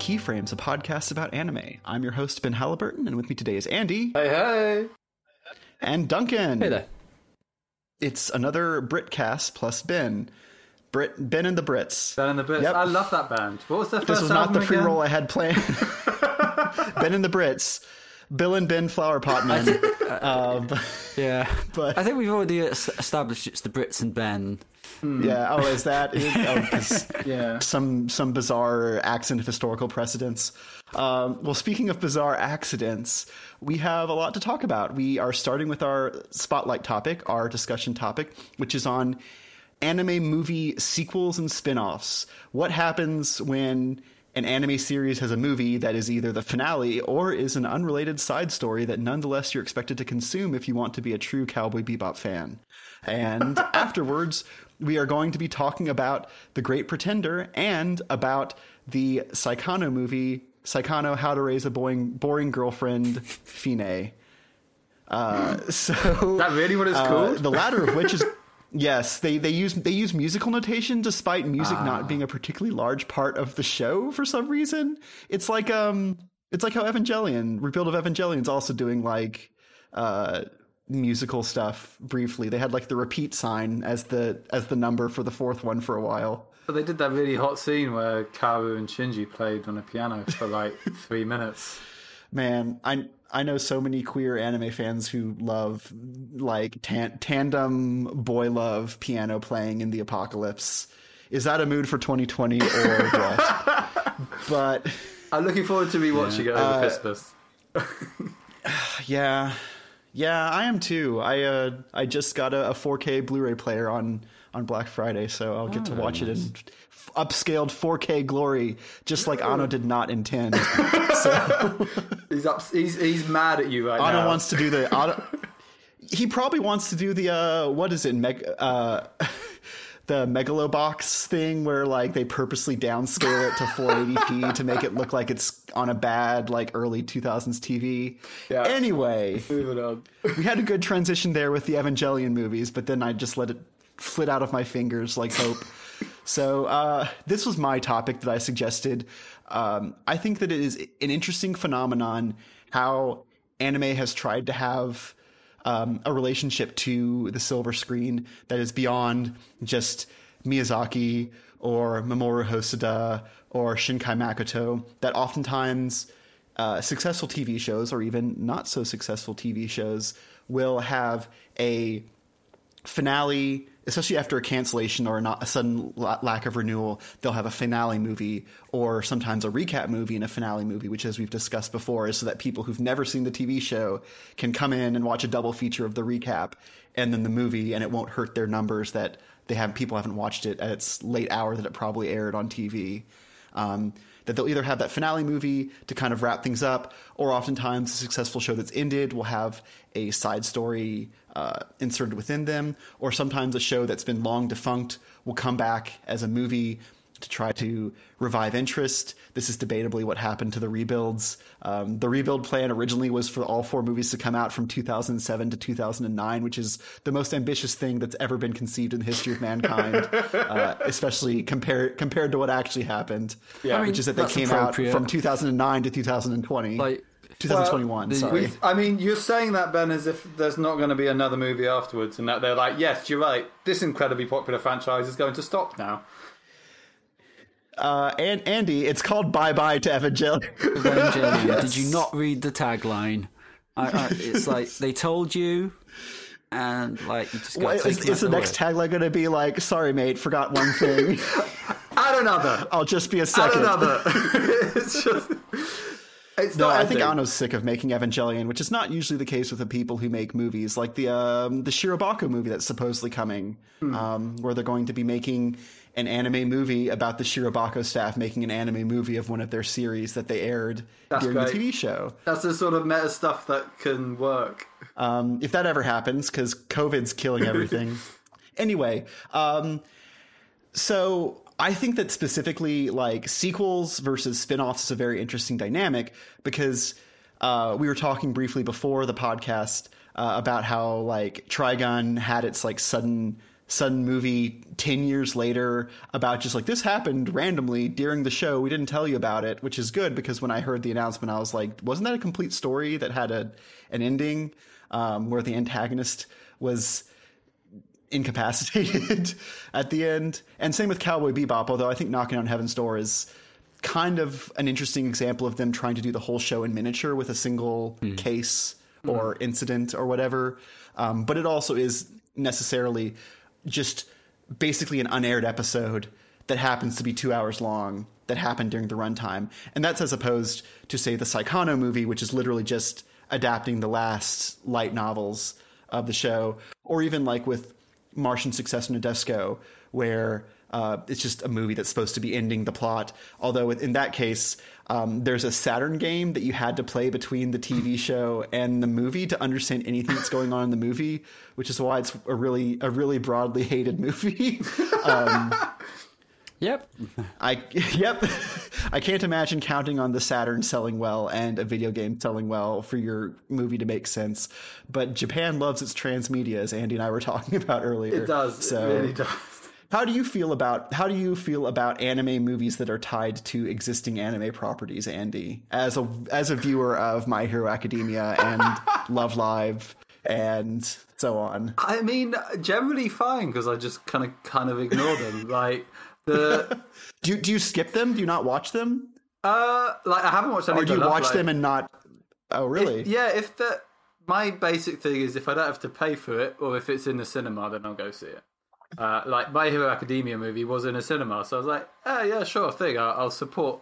and welcome to Keyframes, a podcast about anime. I'm your host, Ben Halliburton, and with me today is Andy Hey, hey. and Duncan. Hey there. It's another Britcast plus Ben. Brit, Ben and the Brits. Ben and the Brits. Yep. I love that band. What was their first This was not the free again? roll I had planned. ben and the Brits. Bill and Ben Flower Potman. um, Yeah, But- I think we've already established it's the Brits and Ben. Yeah. Oh, is that? Is, oh, Yeah. some some bizarre accident of historical precedence. Um, well, speaking of bizarre accidents, we have a lot to talk about. We are starting with our spotlight topic, our discussion topic, which is on anime movie sequels and spin-offs. What happens when an anime series has a movie that is either the finale or is an unrelated side story that nonetheless you're expected to consume if you want to be a true Cowboy Bebop fan. And afterwards, we are going to be talking about The Great Pretender and about the Saekano movie, Saekano How to Raise a Boring, boring Girlfriend, Fine. Uh, so that really what it's uh, called? the latter of which is yes, they they use they use musical notation despite music Ah. not being a particularly large part of the show for some reason. It's like um it's like how Evangelion, Rebuild of Evangelion's also doing like uh musical stuff briefly. They had like the repeat sign as the as the number for the fourth one for a while. But they did that really hot scene where Kaworu and Shinji played on a piano for like three minutes. Man, I I know so many queer anime fans who love like tan- tandem boy love piano playing in the apocalypse. Is that a mood for 2020 or what? but I'm looking forward to rewatching it over Uh, Christmas. yeah, yeah, I am too. I uh I just got a, a 4K Blu-ray player on on Black Friday, so I'll get to watch it in f- upscaled 4K glory, just like Anno did not intend. so. He's up. He's he's mad at you right Otto now. wants to do the he probably wants to do the uh what is it meg uh the megalobox thing where like they purposely downscale it to 480p to make it look like it's on a bad like early 2000s TV. Yeah. Anyway, we had a good transition there with the Evangelion movies, but then I just let it flit out of my fingers like hope. so uh, this was my topic that I suggested. Um, I think that it is an interesting phenomenon how anime has tried to have um, a relationship to the silver screen that is beyond just Miyazaki or Mamoru Hosoda or Shinkai Makoto. That oftentimes uh, successful TV shows or even not so successful TV shows will have a finale, especially after a cancellation or a, not, a sudden lack of renewal, they'll have a finale movie or sometimes a recap movie and a finale movie, which, as we've discussed before, is so that people who've never seen the TV show can come in and watch a double feature of the recap and then the movie, and it won't hurt their numbers that they have people haven't watched it at its late hour that it probably aired on TV. Um, that they'll either have that finale movie to kind of wrap things up, or oftentimes a successful show that's ended will have a side story uh, inserted within them, or sometimes a show that's been long defunct will come back as a movie to try to revive interest. This is debatably what happened to the rebuilds. Um, the rebuild plan originally was for all four movies to come out from 2007 to 2009, which is the most ambitious thing that's ever been conceived in the history of mankind, uh, especially compared compared to what actually happened. Yeah. I mean, which is that they came out from 2009 to 2020. Like, 2021, the- sorry. We- I mean, you're saying that Ben as if there's not going to be another movie afterwards, and that they're like, yes, you're right. This incredibly popular franchise is going to stop now. Uh, and Andy, it's called Bye Bye to Evangelion. Evangelion. Did you not read the tagline? I, I, it's like they told you, and like you just got Well, to is, is at the their next tagline going to be like, "Sorry, mate, forgot one thing. Add another. I'll just be a Add second. another. it's just. It's No, not I think ending. Anno's sick of making Evangelion, which is not usually the case with the people who make movies, like the um, the Shirobako movie that's supposedly coming, Hmm. um, where they're going to be making an anime movie about the Shirobako staff making an anime movie of one of their series that they aired That's during great. the TV show. That's the sort of meta stuff that can work. Um, if that ever happens, because COVID's killing everything. anyway, um, so I think that specifically, like sequels versus spin-offs is a very interesting dynamic because uh, we were talking briefly before the podcast uh, about how like Trigun had its like sudden sudden movie 10 years later about just like this happened randomly during the show. We didn't tell you about it, which is good because when I heard the announcement, I was like, wasn't that a complete story that had a an ending um, where the antagonist was incapacitated at the end? And same with Cowboy Bebop, although I think Knocking on Heaven's Door is kind of an interesting example of them trying to do the whole show in miniature with a single case or incident or whatever. Um, but it also is necessarily just basically an unaired episode that happens to be two hours long that happened during the runtime. And that's as opposed to, say, the Saekano movie, which is literally just adapting the last light novels of the show, or even like with Martian Successor Nadesico, where uh, it's just a movie that's supposed to be ending the plot. Although in that case, um, there's a Saturn game that you had to play between the TV show and the movie to understand anything that's going on in the movie, which is why it's a really a really broadly hated movie. um, Yep. I yep. I can't imagine counting on the Saturn selling well and a video game selling well for your movie to make sense. But Japan loves its transmedia, as Andy and I were talking about earlier. It does. So, it really does. How do you feel about how do you feel about anime movies that are tied to existing anime properties, Andy? As a as a viewer of My Hero Academia and Love Live and so on. I mean, generally fine because I just kind of kind of ignore them. Like the Do you, do you skip them? Do you not watch them? uh, like I haven't watched any. Or do you watch Live. them and not Oh really? Yeah, if the my basic thing is if I don't have to pay for it or if it's in the cinema, then I'll go see it. Uh, like My Hero Academia movie was in a cinema, so I was like, oh yeah, sure thing. I'll, I'll support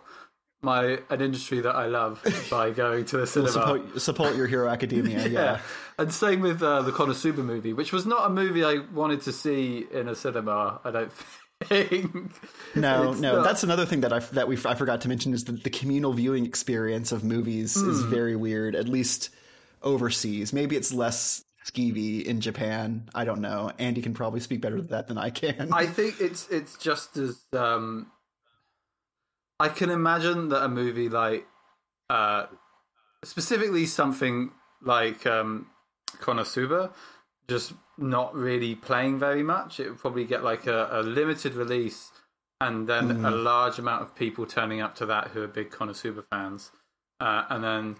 my an industry that I love by going to the cinema. support, support your Hero Academia. yeah. yeah. And same with uh, the Konosuba movie, which was not a movie I wanted to see in a cinema. I don't think. No, It's no, not- that's another thing that I that we I forgot to mention is that the communal viewing experience of movies is Hmm. very weird. At least overseas, maybe it's less skeevy in Japan. I don't know. Andy can probably speak better to that than I can. I think it's it's just as um I can imagine that a movie like uh specifically something like um Konosuba just not really playing very much. It would probably get like a, a limited release and then a large amount of people turning up to that who are big Konosuba fans. Uh, and then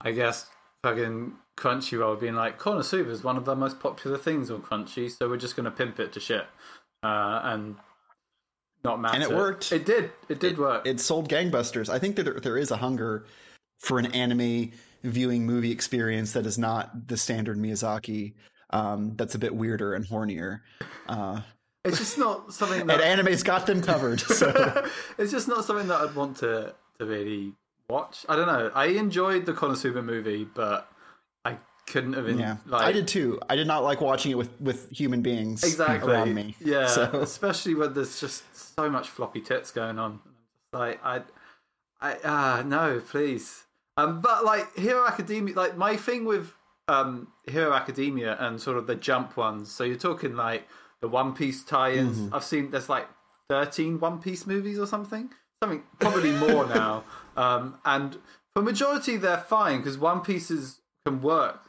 I guess fucking Crunchyroll being like, Konosuba is one of the most popular things on Crunchy, so we're just going to pimp it to shit. Uh, and not matter. And it worked. It did. It did work. it sold gangbusters. I think that there, there is a hunger for an anime viewing movie experience that is not the standard Miyazaki. Um, that's a bit weirder and hornier. Uh, it's just not something that and anime's got them covered. So. it's just not something that I'd want to to really watch. I don't know. I enjoyed the Konosuba movie, but couldn't have. been. Yeah, like, I did too. I did not like watching it with with human beings exactly around me. Yeah, So- especially when there's just so much floppy tits going on. Like I, I ah no, please. Um, but like Hero Academia, like my thing with um Hero Academia and sort of the jump ones. So you're talking like the One Piece tie-ins. Mm-hmm. I've seen there's like 13 One Piece movies or something. Something probably more now. Um, and for majority they're fine because One Pieces can work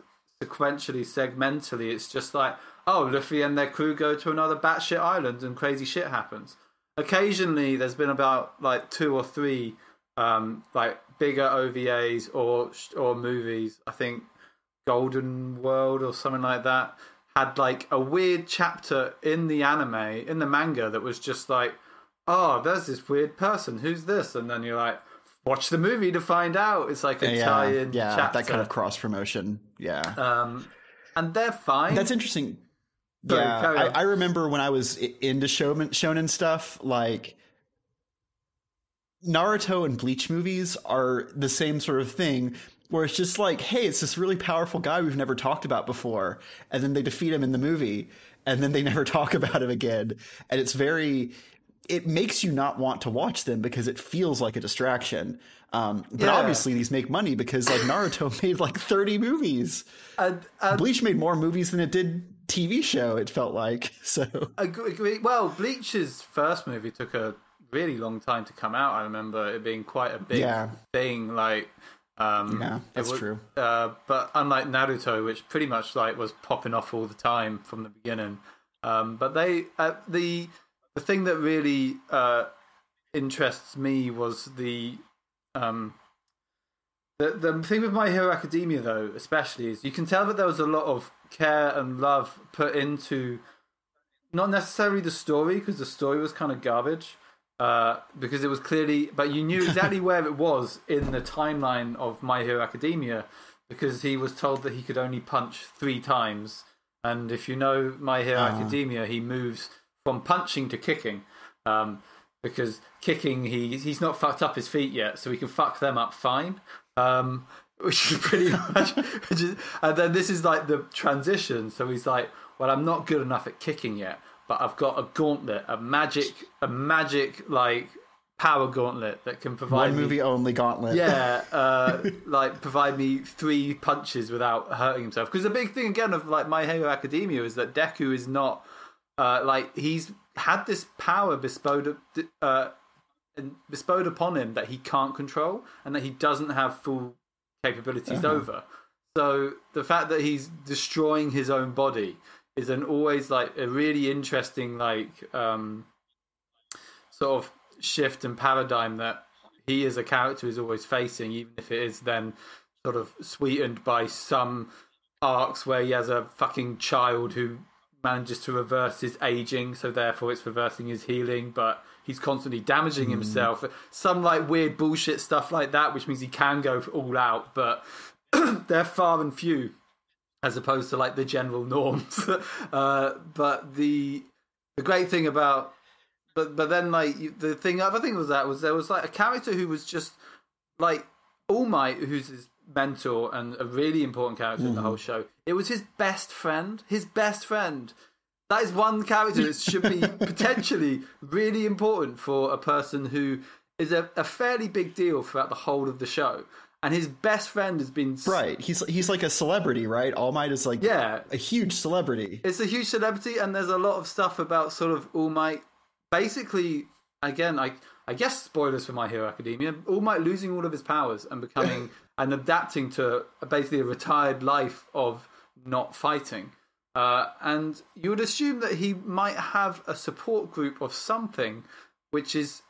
sequentially, segmentally. It's just like, oh, Luffy and their crew go to another batshit island and crazy shit happens. Occasionally, there's been about like two or three um, like bigger OVAs or or movies. I think Golden World or something like that had like a weird chapter in the anime in the manga that was just like, oh, there's this weird person. Who's this? And then you're like, watch the movie to find out. It's like a yeah, tie-in yeah, chapter. that kind of cross promotion. Yeah, Um, and they're fine. that's interesting. Sorry, yeah, I. I remember when I was into shonen, shonen stuff, like Naruto and Bleach movies are the same sort of thing. Where it's just like, hey, it's this really powerful guy we've never talked about before, and then they defeat him in the movie, and then they never talk about him again, and it's very. It makes you not want to watch them because it feels like a distraction. Um, but Yeah. obviously, these make money because like Naruto made like thirty movies. and, and Bleach made more movies than it did TV show. It felt like so. agree, agree. Well, Bleach's first movie took a really long time to come out. I remember it being quite a big Yeah. thing. Like, um, Yeah, that's was- true. Uh, but unlike Naruto, which pretty much like was popping off all the time from the beginning, Um, but they uh, the the thing that really uh, interests me was the um, the the thing with My Hero Academia though, especially is you can tell that there was a lot of care and love put into not necessarily the story because the story was kind of garbage. Uh, because it was clearly, but you knew exactly where it was in the timeline of My Hero Academia because he was told that he could only punch three times. And if you know My Hero Academia, he moves from punching to kicking. Um, because kicking, he he's not fucked up his feet yet, so he can fuck them up fine. Um, which is pretty much. Which is, and then this is like the transition. So he's like, "Well, I'm not good enough at kicking yet, but I've got a gauntlet, a magic, a magic like power gauntlet that can provide One me- movie only gauntlet. yeah, uh, like provide me three punches without hurting himself. Because the big thing again of like My Hero Academia is that Deku is not uh, like he's had this power bestowed uh, bestowed upon him that he can't control and that he doesn't have full capabilities over. So the fact that he's destroying his own body is an always like a really interesting like um, sort of shift and paradigm that he as a character is always facing, even if it is then sort of sweetened by some arcs where he has a fucking child who manages to reverse his aging, so therefore it's reversing his healing, but he's constantly damaging himself. Some like weird bullshit stuff like that, which means he can go all out, but they're far and few as opposed to like the general norms. uh, but the the great thing about but but then like the thing other thing was that was there was like a character who was just like All Might, who's his mentor and a really important character in the mm-hmm. whole show. It was his best friend. His best friend. That is one character that should be potentially really important for a person who is a, a fairly big deal throughout the whole of the show. And his best friend has been Right. He's he's like a celebrity, right? All Might is like Yeah. a huge celebrity. it's a huge celebrity, and there's a lot of stuff about sort of All Might. Basically, again, I I guess spoilers for My Hero Academia. All Might losing all of his powers and becoming and adapting to basically a retired life of not fighting. Uh, and you would assume that he might have a support group of something, which is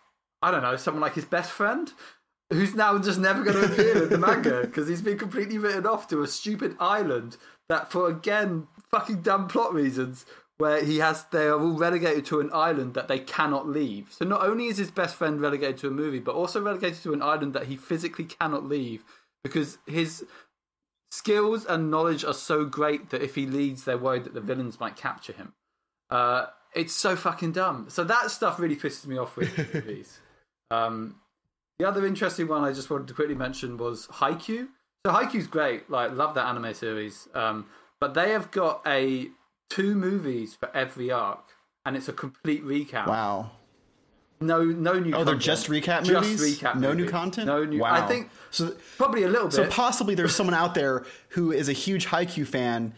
I don't know, someone like his best friend, who's now just never going to appear in the manga because he's been completely written off to a stupid island that, for again fucking dumb plot reasons, where he has they are all relegated to an island that they cannot leave. So not only is his best friend relegated to a movie, but also relegated to an island that he physically cannot leave because his skills and knowledge are so great that if he leads, they're worried that the villains might capture him. Uh, it's so fucking dumb. So that stuff really pisses me off with movies. Um, the other interesting one I just wanted to quickly mention was Haikyuu. So Haikyuu's great. Like, love that anime series. Um, but they have got a two movies for every arc, and it's a complete recap. Wow. No, no new. Oh, they're content. just recap Just movies? recap. No new content? No new. Wow. I think So probably a little bit. so possibly there's someone out there who is a huge Haikyuu fan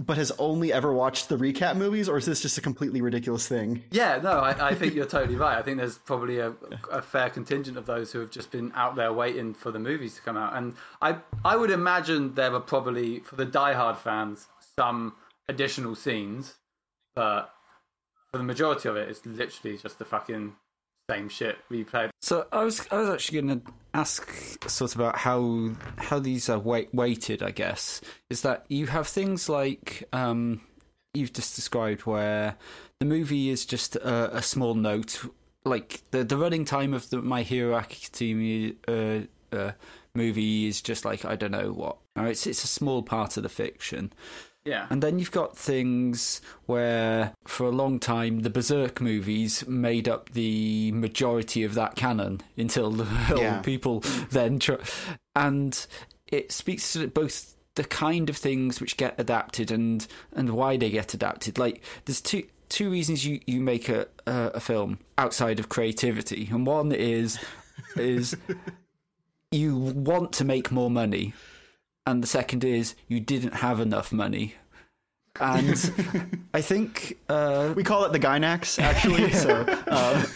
but has only ever watched the recap movies or is this just a completely ridiculous thing? Yeah, no, I, I think you're totally right. I think there's probably a, a fair contingent of those who have just been out there waiting for the movies to come out, and I I would imagine there were probably for the diehard fans some additional scenes, but for the majority of it, it's literally just the fucking same shit replayed. So I was I was actually going to ask sort of about how how these are weight, weighted. I guess is that you have things like um, you've just described where the movie is just a, a small note, like the the running time of the My Hero Academia uh, uh, movie is just like I don't know what. It's it's a small part of the fiction. Yeah, And then you've got things where, for a long time, the Berserk movies made up the majority of that canon until the Yeah. people then. Tr- and it speaks to both the kind of things which get adapted and and why they get adapted. Like, there's two two reasons you you make a a, a film outside of creativity, and one is is you want to make more money and the second is you didn't have enough money. And I think, uh, We call it the Gainax actually. So um,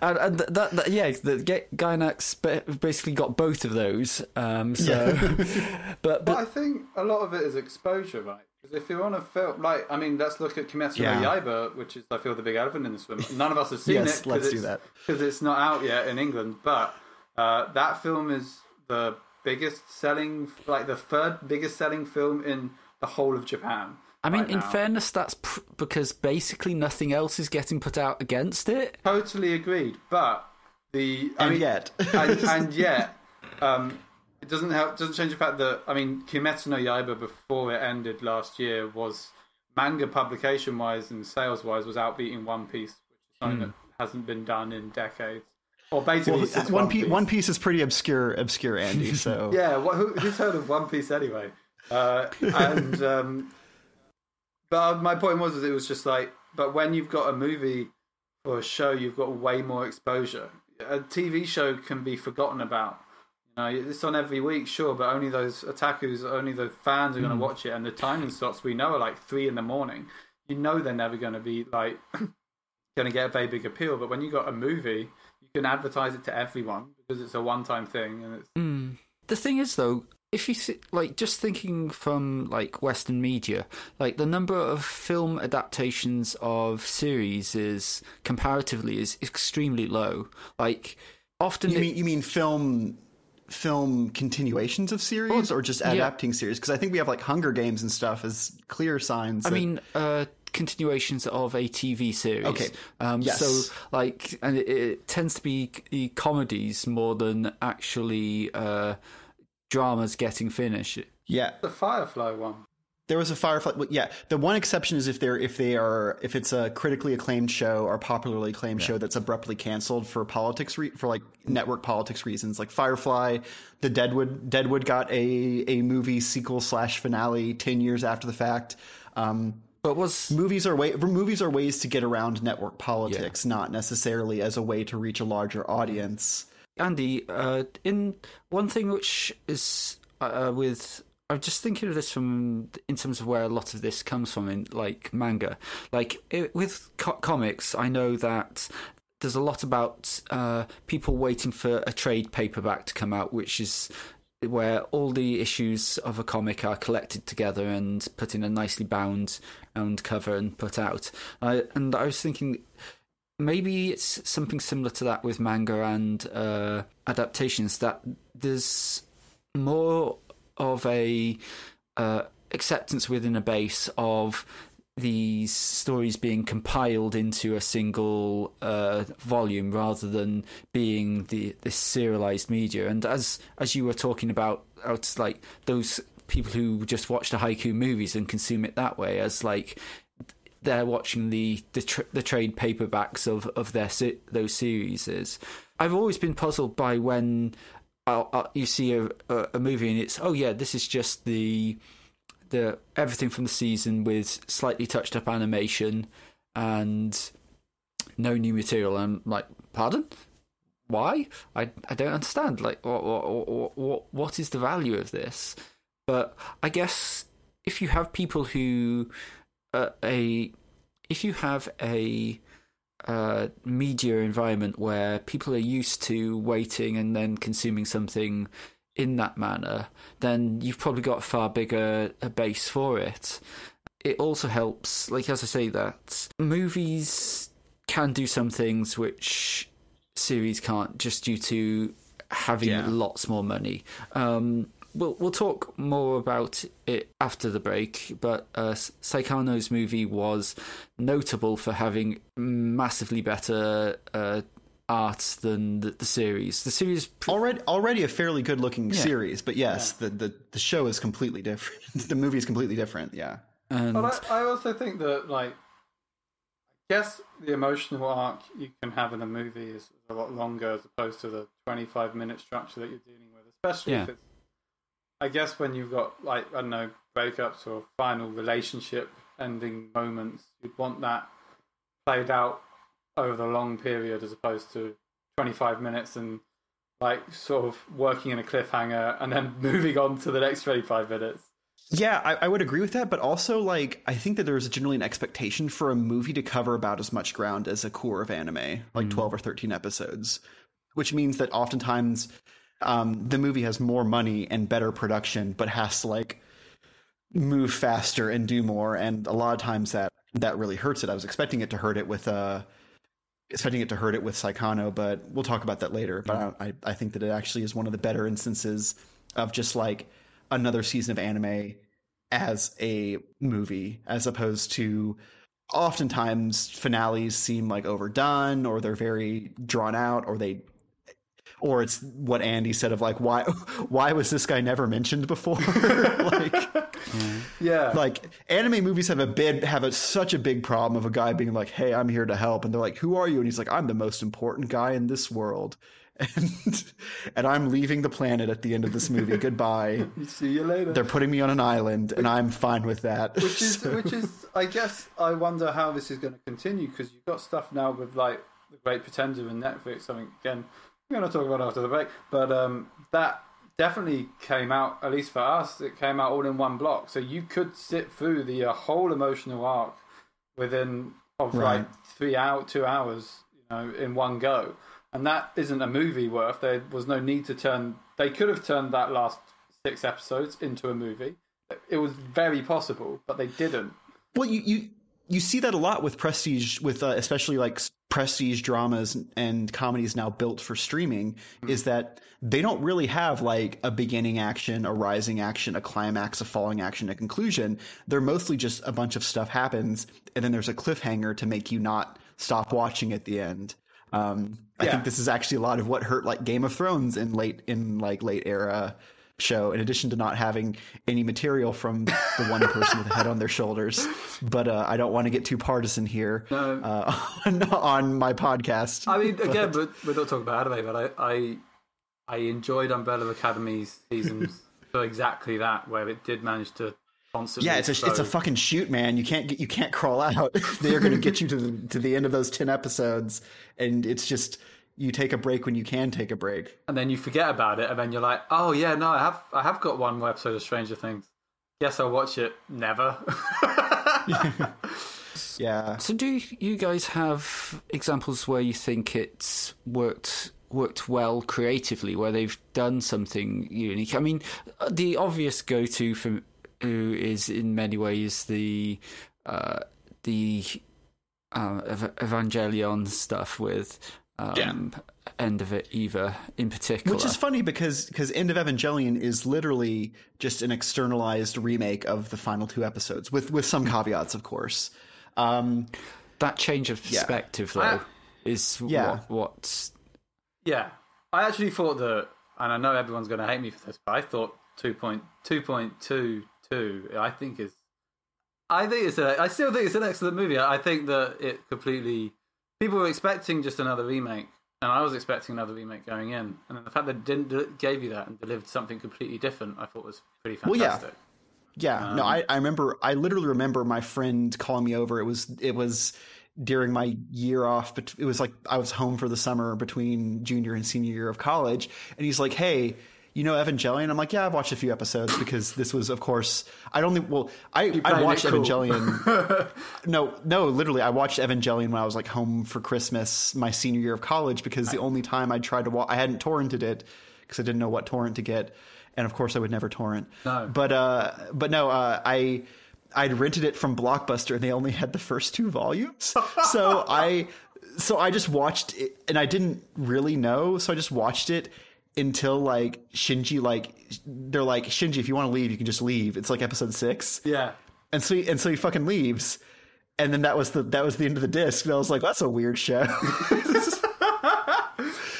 and, and that, that yeah, the Ga- Gainax basically got both of those. Um, so, but but I think a lot of it is exposure, right? Because if you're on a film, like I mean, let's look at Kimetsu Yeah. no Yaiba, which is I feel the big elephant in this room. None of us have seen Yes, it. let's do that. because it's not out yet in England. But uh, that film is the biggest selling, like the third biggest selling film in the whole of Japan. I mean, right in now. fairness, that's pr- because basically nothing else is getting put out against it. Totally agreed. But the I And mean, yet. and, and yet, um, it doesn't help. Doesn't change the fact that I mean, Kimetsu no Yaiba before it ended last year was manga publication wise and sales wise was outbeating One Piece, which is something that hasn't been done in decades. Or basically, Well, One, One Piece. One Piece is pretty obscure, obscure, Andy. So Yeah, what, who, who's heard of One Piece anyway? Uh, and um, but my point was, is it was just like, but when you've got a movie or a show, you've got way more exposure. A TV show can be forgotten about. You know, it's on every week, sure, but only those otakus, only the fans are going to watch it, and the timing slots we know are like three in the morning. You know they're never going to be like going to get a very big appeal. But when you got a movie, you can advertise it to everyone because it's a one-time thing, and it's The thing is, though, if you th- like just thinking from like Western media, like the number of film adaptations of series is comparatively is extremely low. Like often, you it- mean you mean film film continuations of series or just yeah. adapting series? Because I think we have like Hunger Games and stuff as clear signs. I that- mean, uh, continuations of a TV series. Okay. Um, Yes. So, like, and it, it tends to be c- comedies more than actually uh, dramas getting finished. yeah, the Firefly one. There was a Firefly. well, Yeah, the one exception is if they're if they are if it's a critically acclaimed show or popularly acclaimed show that's abruptly canceled for politics re- for like network politics reasons. Like Firefly, the Deadwood Deadwood got a a movie sequel slash finale ten years after the fact. Um, But was movies are way movies are ways to get around network politics, not necessarily as a way to reach a larger audience. Andy, uh, in one thing which is uh, with, I'm just thinking of this from in terms of where a lot of this comes from in like manga. Like it, with co- comics, I know that there's a lot about uh, people waiting for a trade paperback to come out, which is where all the issues of a comic are collected together and put in a nicely bound bound cover and put out. Uh, and I was thinking maybe it's something similar to that with manga and uh, adaptations that there's more of a uh, acceptance within a base of these stories being compiled into a single uh, volume rather than being the this serialized media and as as you were talking about it's like those people who just watch the Haikyuu movies and consume it that way as like they're watching the the, tr- the trade paperbacks of of their se- those series. I've always been puzzled by when uh, uh, you see a a movie and it's oh yeah this is just the the everything from the season with slightly touched up animation and no new material. I'm like, pardon? Why? I I don't understand. Like, what what what, what is the value of this? But I guess if you have people who uh, a if you have a uh, media environment where people are used to waiting and then consuming something in that manner, then you've probably got a far bigger a base for it. It also helps, like as I say, that movies can do some things which series can't, just due to having Yeah. lots more money. Um, we'll we'll talk more about it after the break. But uh, Saekano's movie was notable for having massively better uh, art than the, the series. The series, pr- Already, already a fairly good looking series, but yes, the, the the show is completely different. the movie is completely different. Yeah. and But I, I also think that, like, I guess the emotional arc you can have in a movie is a lot longer as opposed to the 25 minute structure that you're dealing with, especially if it's, I guess, when you've got, like, I don't know, breakups or final relationship ending moments, you'd want that played out over the long period as opposed to 25 minutes and, like, sort of working in a cliffhanger and then moving on to the next 25 minutes. Yeah, I, I would agree with that, but also like I think that there's generally an expectation for a movie to cover about as much ground as a cour of anime, like twelve or thirteen episodes, which means that oftentimes um, the movie has more money and better production, but has to like move faster and do more, and a lot of times that that really hurts it. I was expecting it to hurt it with uh expecting it to hurt it with Saekano, but we'll talk about that later. But I, I think that it actually is one of the better instances of just like another season of anime as a movie, as opposed to oftentimes finales seem like overdone or they're very drawn out or they or it's what Andy said of like why why was this guy never mentioned before like Yeah. like anime movies have a big have a, such a big problem of a guy being like hey I'm here to help and they're like who are you and he's like I'm the most important guy in this world and and I'm leaving the planet at the end of this movie goodbye See you later. they're putting me on an island and I'm fine with that which is which is I guess I wonder how this is going to continue because you've got stuff now with like the Great Pretender and Netflix. Something again we're going to talk about after the break, but um, that definitely came out at least for us. It came out all in one block, so you could sit through the uh, whole emotional arc within of Right. like three out two hours, you know, in one go. And that isn't a movie worth. There was no need to turn. They could have turned that last six episodes into a movie. It was very possible, but they didn't. Well, you you you see that a lot with prestige, with uh, especially like prestige dramas and comedies now built for streaming. Is that they don't really have like a beginning action, a rising action, a climax, a falling action, a conclusion. They're mostly just a bunch of stuff happens, and then there's a cliffhanger to make you not stop watching at the end. Um, I Yeah. think this is actually a lot of what hurt like Game of Thrones in late in like late era show in addition to not having any material from the one person with a head on their shoulders. But uh, i don't want to get too partisan here No. uh, on, on my podcast. I mean, again, but we're not talking about anime, but I, I, I enjoyed Umbrella Academy's seasons for exactly that, where it did manage to yeah it's a it's a fucking shoot man. You can't get you can't crawl out. They're going to get you to the to the end of those 10 episodes and it's just you take a break when you can take a break and then you forget about it, and then you're like, oh yeah, no, I have, I have got one more episode of Stranger Things. Yes, I'll watch it. Never. yeah So, do you guys have examples where you think it's worked worked well creatively, where they've done something unique? I mean, the obvious go to for who is in many ways the uh, the uh, Evangelion stuff with um, End of It either, in particular. Which is funny because because End of Evangelion is literally just an externalized remake of the final two episodes, with with some caveats, of course. Um, that change of perspective, though, I- is Yeah. what, what yeah, I actually thought that, and I know everyone's going to hate me for this, but I thought 2.2.22, I think is, I think it's a, I still think it's an excellent movie. I think that it completely, people were expecting just another remake, and I was expecting another remake going in, and the fact that it didn't gave you that and delivered something completely different, I thought was pretty fantastic. Well, yeah. yeah, no, um, I, I remember. I literally remember my friend calling me over. It was it was during my year off, but it was like I was home for the summer between junior and senior year of college, and he's like, "Hey." You know Evangelion? I'm like, yeah, I've watched a few episodes because this was, of course, I don't think. Well, I I watched cool. Evangelion. no, no, literally, I watched Evangelion when I was like home for Christmas, my senior year of college, because the only time I tried to watch, I hadn't torrented it because I didn't know what torrent to get, and of course, I would never torrent. No. but uh, but no, uh, I I'd rented it from Blockbuster, and they only had the first two volumes, so I so I just watched it, and I didn't really know, so I just watched it until like Shinji like they're like Shinji, if you want to leave, you can just leave. It's like episode six. Yeah. And so he, and so he fucking leaves. And then that was the that was the end of the disc. And I was like, that's a weird show.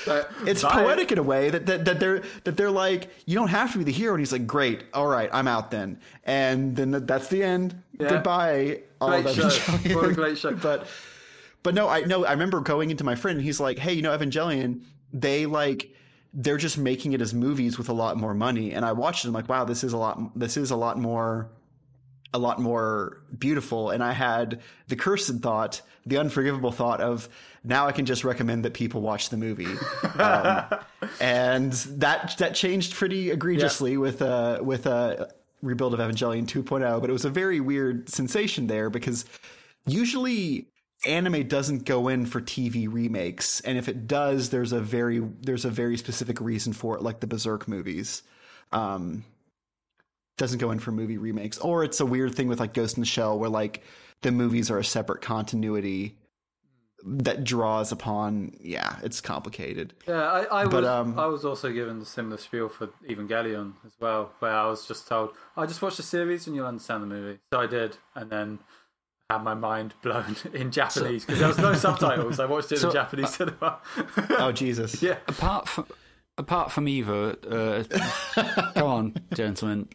But it's Bye. poetic in a way that, that that they're that they're like, you don't have to be the hero. And he's like, great, all right, I'm out then. And then that's the end. Yeah. Goodbye. All Great show. What a great show. but but no, I no, I remember going into my friend and he's like, hey, you know, Evangelion, they like they're just making it as movies with a lot more money. And I watched it. I'm like, wow, this is a lot. This is a lot more a lot more beautiful. And I had the cursed thought, the unforgivable thought of now I can just recommend that people watch the movie. Um, and that that changed pretty egregiously with uh with a rebuild of Evangelion 2.0. But it was a very weird sensation there because usually anime doesn't go in for TV remakes, and if it does, there's a very there's a very specific reason for it, like the Berserk movies. Um, doesn't go in for movie remakes, or it's a weird thing with like Ghost in the Shell, where like the movies are a separate continuity that draws upon. Yeah, it's complicated. Yeah, I, I But, was um, I was also given the similar spiel for Evangelion as well, where I was just told, "I just watch the series and you'll understand the movie." So I did, and then had my mind blown in Japanese because there was no subtitles. I watched it So, in Japanese cinema. Oh Jesus! yeah, apart from apart from Eva, uh, come on, gentlemen.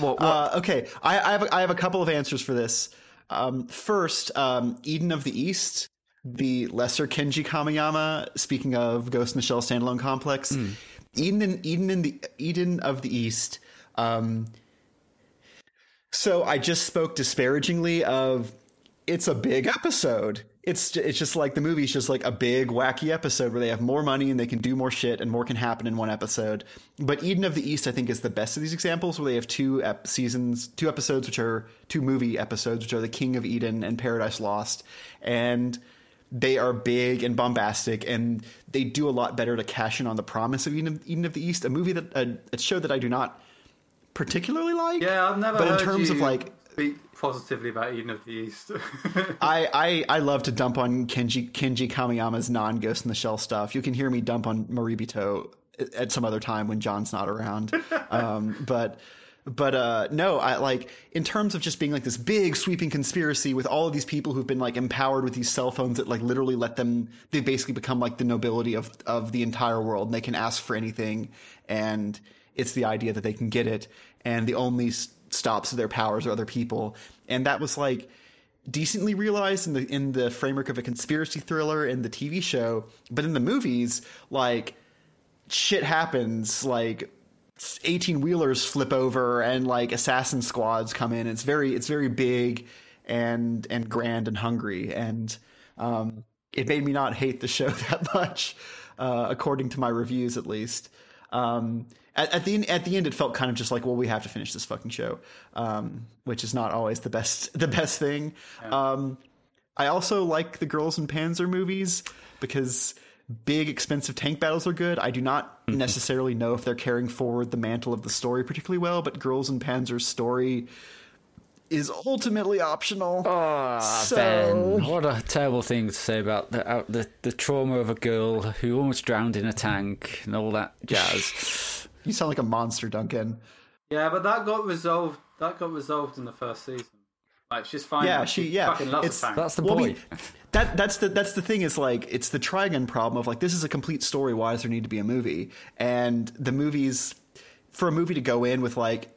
What, what Uh, okay, I, I have a, I have a couple of answers for this. Um, first, um, Eden of the East, the lesser Kenji Kamiyama. Speaking of Ghost in the Shell standalone complex, Eden in Eden in the Eden of the East. Um, so I just spoke disparagingly of it's a big episode. It's it's just like the movie's just like a big wacky episode where they have more money and they can do more shit and more can happen in one episode. But Eden of the East, I think, is the best of these examples where they have two ep- seasons, two episodes, which are two movie episodes, which are The King of Eden and Paradise Lost, and they are big and bombastic, and they do a lot better to cash in on the promise of Eden, Eden of the East, a movie that a, a show that I do not particularly like. yeah. I've never. But in terms of like speak positively about Eden of the East. I, I I love to dump on Kenji Kenji Kamiyama's non Ghost in the Shell stuff. You can hear me dump on Moribito at some other time when John's not around. um, but but uh, no, I like in terms of just being like this big sweeping conspiracy with all of these people who've been like empowered with these cell phones that like literally let them they basically become like the nobility of of the entire world and they can ask for anything and it's the idea that they can get it and the only stops their powers or other people and that was like decently realized in the in the framework of a conspiracy thriller in the TV show, but in the movies, like shit happens, like eighteen wheelers flip over and like assassin squads come in. It's very it's very big and and grand and hungry, and um, it made me not hate the show that much, uh, according to my reviews at least. Um, at, at the end, at the end, it felt kind of just like, well, we have to finish this fucking show, um, which is not always the best the best thing. Um, I also like the Girls and Panzer movies because big expensive tank battles are good. I do not necessarily know if they're carrying forward the mantle of the story particularly well, but Girls and Panzer's story is ultimately optional. Ah, So- Ben, what a terrible thing to say about the, uh, the the trauma of a girl who almost drowned in a tank and all that jazz. You sound like a monster, Duncan. yeah, but that got resolved. That got resolved in the first season. Like she's fine. Yeah, now. she- yeah, fucking loves it's- the tank. That's the Well, I point. mean, that that's the that's the thing is like it's the Trigun problem of like this is a complete story. Why does there need to be a movie? And the movies for a movie to go in with like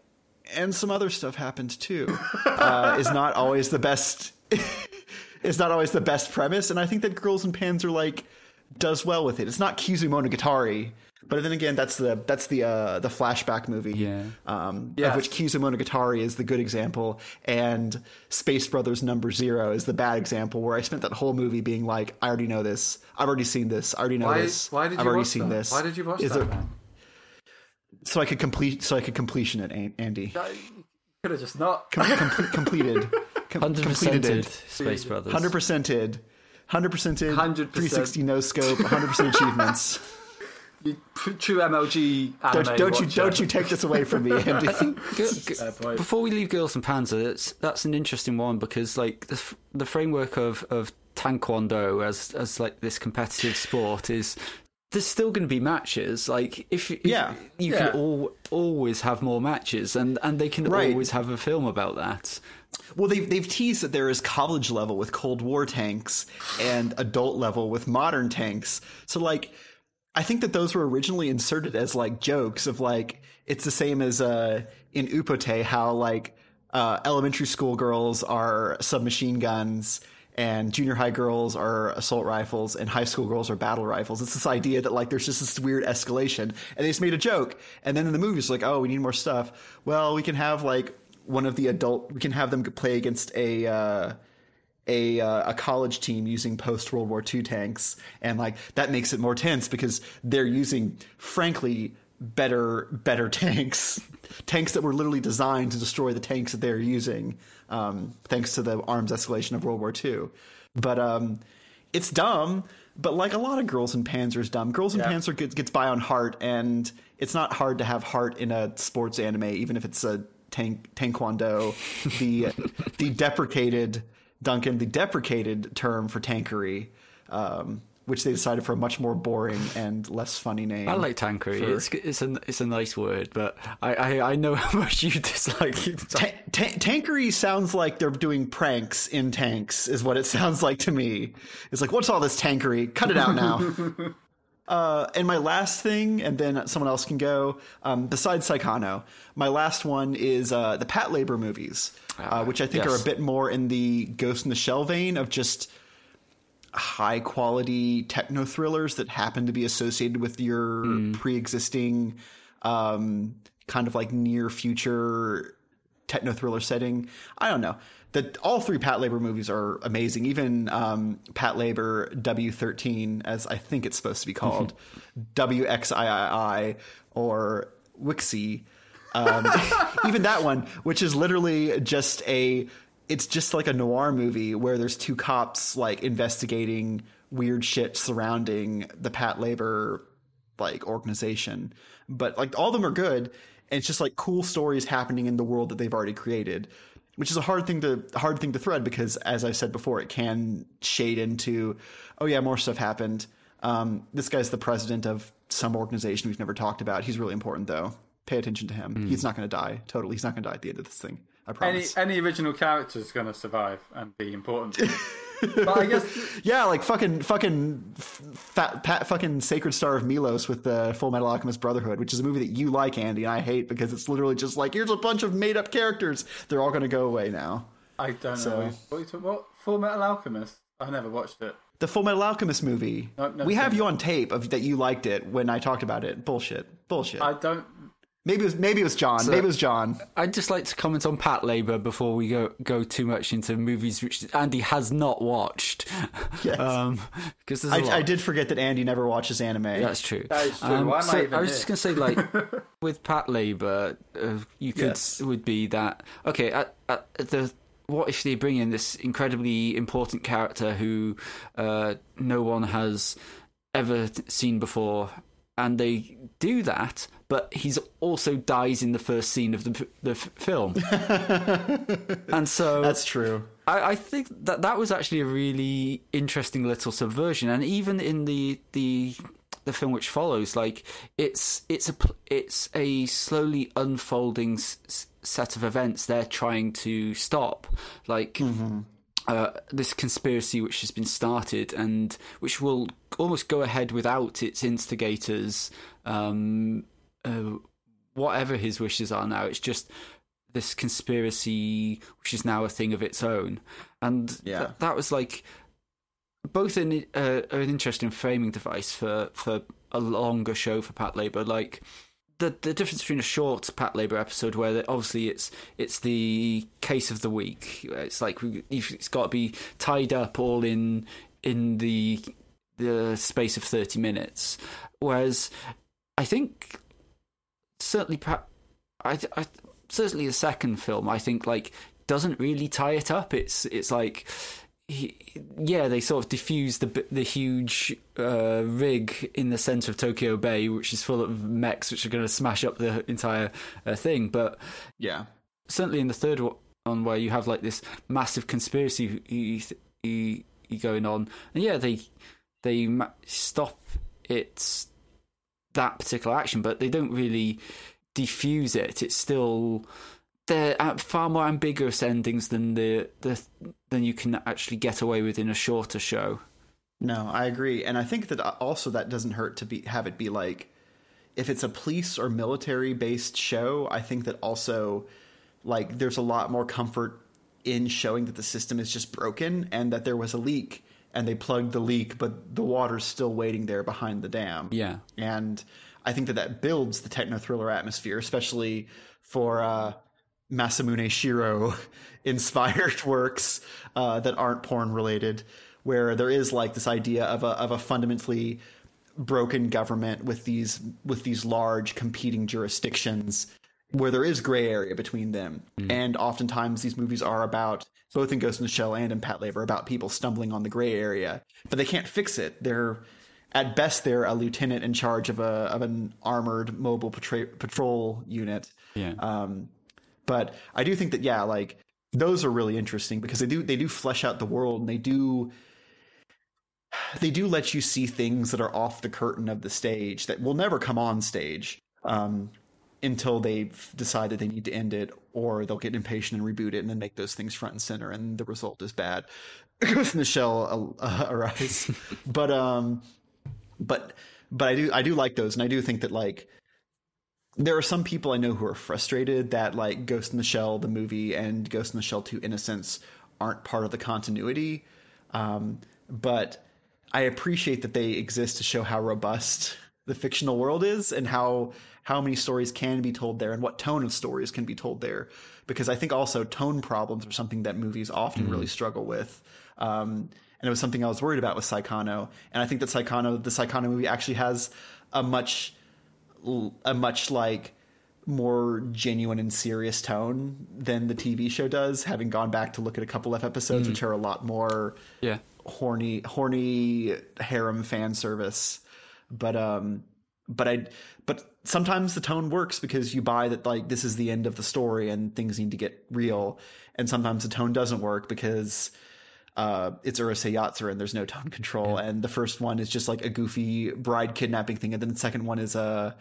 and some other stuff happened too uh, is not always the best. is not always the best premise, and I think that Girls and Panzer like does well with it. It's not Kizumonogatari, but then again, that's the that's the uh, the flashback movie. Yeah. Um, Yes. Of which Kizumonogatari is the good example, and Space Brothers Number Zero is the bad example. Where I spent that whole movie being like, I already know this. I've already seen this. I already know why, this. why did you I've already watch seen that? this. Why did you watch Is that? there- man? So I could complete. So I could completion it, Andy. You could have just not. Com- complete, completed. Hundred completed percented. Space Brothers. Hundred percented. Hundred percented. 100%. 360 no scope. Hundred percent achievements. You, true MLG anime Don't, don't you don't you take this away from me, Andy. I think g- g- before we leave Girls and Panzer, that's that's an interesting one because like the f- the framework of of Taekwondo as as like this competitive sport is there's still going to be matches. Like if, if Yeah. you Yeah. can all, always have more matches, and and they can Right. always have a film about that. Well, they've they've teased that there is college level with Cold War tanks and adult level with modern tanks. So like, I think that those were originally inserted as like jokes of like it's the same as uh, in Upotte how like uh, elementary school girls are submachine guns and junior high girls are assault rifles and high school girls are battle rifles. It's this idea that like there's just this weird escalation and they just made a joke. And then in the movie it's like, oh, we need more stuff. Well, we can have like one of the adult, we can have them play against a, uh, a uh, a college team using post World War II tanks, and like that makes it more tense because they're using, frankly, better better tanks, tanks that were literally designed to destroy the tanks that they're using, um, thanks to the arms escalation of World War II. But um, it's dumb. But like a lot of Girls in Panzer is dumb. Girls in Yeah. Panzer gets, gets by on heart, and it's not hard to have heart in a sports anime, even if it's a tank taekwondo, the the deprecated Duncan, the deprecated term for tankery, um, which they decided for a much more boring and less funny name. I like tankery. For... It's it's a it's a nice word, but I I, I know how much you dislike. Ta- ta- tankery sounds like they're doing pranks in tanks, is what it sounds like to me. It's like, what's all this tankery? Cut it out now. Uh, and my last thing, and then someone else can go. Um, besides Saekano, my last one is uh, the Patlabor movies, uh, which I think yes. are a bit more in the Ghost in the Shell vein of just high quality techno thrillers that happen to be associated with your mm. pre existing um, kind of like near future techno thriller setting. I don't know that all three Patlabor movies are amazing. Even um, Patlabor W13, as I think it's supposed to be called, WXIII or Wixie. Um, even that one, which is literally just a, it's just like a noir movie where there's two cops like investigating weird shit surrounding the Patlabor like organization. But like all of them are good. And it's just like cool stories happening in the world that they've already created which is a hard thing to hard thing to thread because as I said before, it can shade into, oh yeah, more stuff happened. Um, this guy's the president of some organization we've never talked about. He's really important though. Pay attention to him. Mm. He's not going to die. Totally, he's not going to die at the end of this thing. I promise. Any any original character is going to survive and be important. but I guess yeah, like fucking fucking fat, pat, fucking Sacred Star of Milos with the Fullmetal Alchemist Brotherhood, which is a movie that you like, Andy, and I hate because it's literally just like here's a bunch of made up characters. They're all going to go away now. I don't so, know what, what, what Fullmetal Alchemist. I never watched it. The Fullmetal Alchemist movie. No, we have you on tape of that you liked it when I talked about it. Bullshit. Bullshit. I don't Maybe it was maybe it was John. So, maybe it was John. I'd just like to comment on Patlabor before we go go too much into movies which Andy has not watched. Yes, um, because I, I, did forget that Andy never watches anime. That's true. That is true. Um, Why am so I, even I was here? just gonna say, like with Patlabor, uh, you could yes. would be that okay. At, at the what if they bring in this incredibly important character who uh, no one has ever seen before, and they do that, but he's also dies in the first scene of the the film, and so that's true. I, I, think that that was actually a really interesting little subversion, and even in the the the film which follows, like it's it's a it's a slowly unfolding s- set of events they're trying to stop, like. Mm-hmm. Uh, this conspiracy which has been started and which will almost go ahead without its instigators, um, uh, whatever his wishes are now. It's just this conspiracy, which is now a thing of its own, and yeah. th- that was like both an uh, an interesting framing device for for a longer show for Patlabor, like the the difference between a short Patlabor episode where obviously it's it's the case of the week. It's like it's got to be tied up all in in the the space of thirty minutes. Whereas I think certainly, I, I certainly the second film I think like doesn't really tie it up. It's it's like he, yeah, they sort of diffuse the the huge uh, rig in the center of Tokyo Bay, which is full of mechs, which are going to smash up the entire uh, thing. But yeah, certainly in the third one, where you have like this massive conspiracy going on, and yeah, they they stop it that particular action, but they don't really diffuse it. It's still they're at far more ambiguous endings than the the than you can actually get away with in a shorter show. No, I agree, and I think that also that doesn't hurt to be have it be like if it's a police or military based show. I think that also like there's a lot more comfort in showing that the system is just broken and that there was a leak and they plugged the leak, but the water's still waiting there behind the dam. Yeah, and I think that that builds the techno thriller atmosphere, especially for uh, Masamune Shirow inspired works uh, that aren't porn related, where there is like this idea of a of a fundamentally broken government with these with these large competing jurisdictions where there is gray area between them. Mm. And oftentimes these movies are about both in Ghost in the Shell and in Patlabor about people stumbling on the gray area, but they can't fix it. They're at best they're a lieutenant in charge of a of an armored mobile patrol unit. Yeah. Um, But I do think that yeah, like those are really interesting because they do they do flesh out the world and they do they do let you see things that are off the curtain of the stage that will never come on stage um, until they've decided they need to end it, or they'll get impatient and reboot it and then make those things front and center, and the result is bad. Ghost in the Shell uh, arise, but um, but but I do I do like those, and I do think that like there are some people I know who are frustrated that like Ghost in the Shell, the movie, and Ghost in the Shell 2 Innocence aren't part of the continuity. Um, but I appreciate that they exist to show how robust the fictional world is and how how many stories can be told there and what tone of stories can be told there. Because I think also tone problems are something that movies often mm-hmm. really struggle with. Um, and it was something I was worried about with Saekano. And I think that Saekano, the Saekano movie, actually has a much a much like more genuine and serious tone than the TV show does. Having gone back to look at a couple of episodes, mm. which are a lot more yeah horny horny harem fan service, but um, but I but sometimes the tone works because you buy that like this is the end of the story and things need to get real, and sometimes the tone doesn't work because uh, it's Urusei Yatsura and there's no tone control. Yeah. And the first one is just like a goofy bride kidnapping thing, and then the second one is a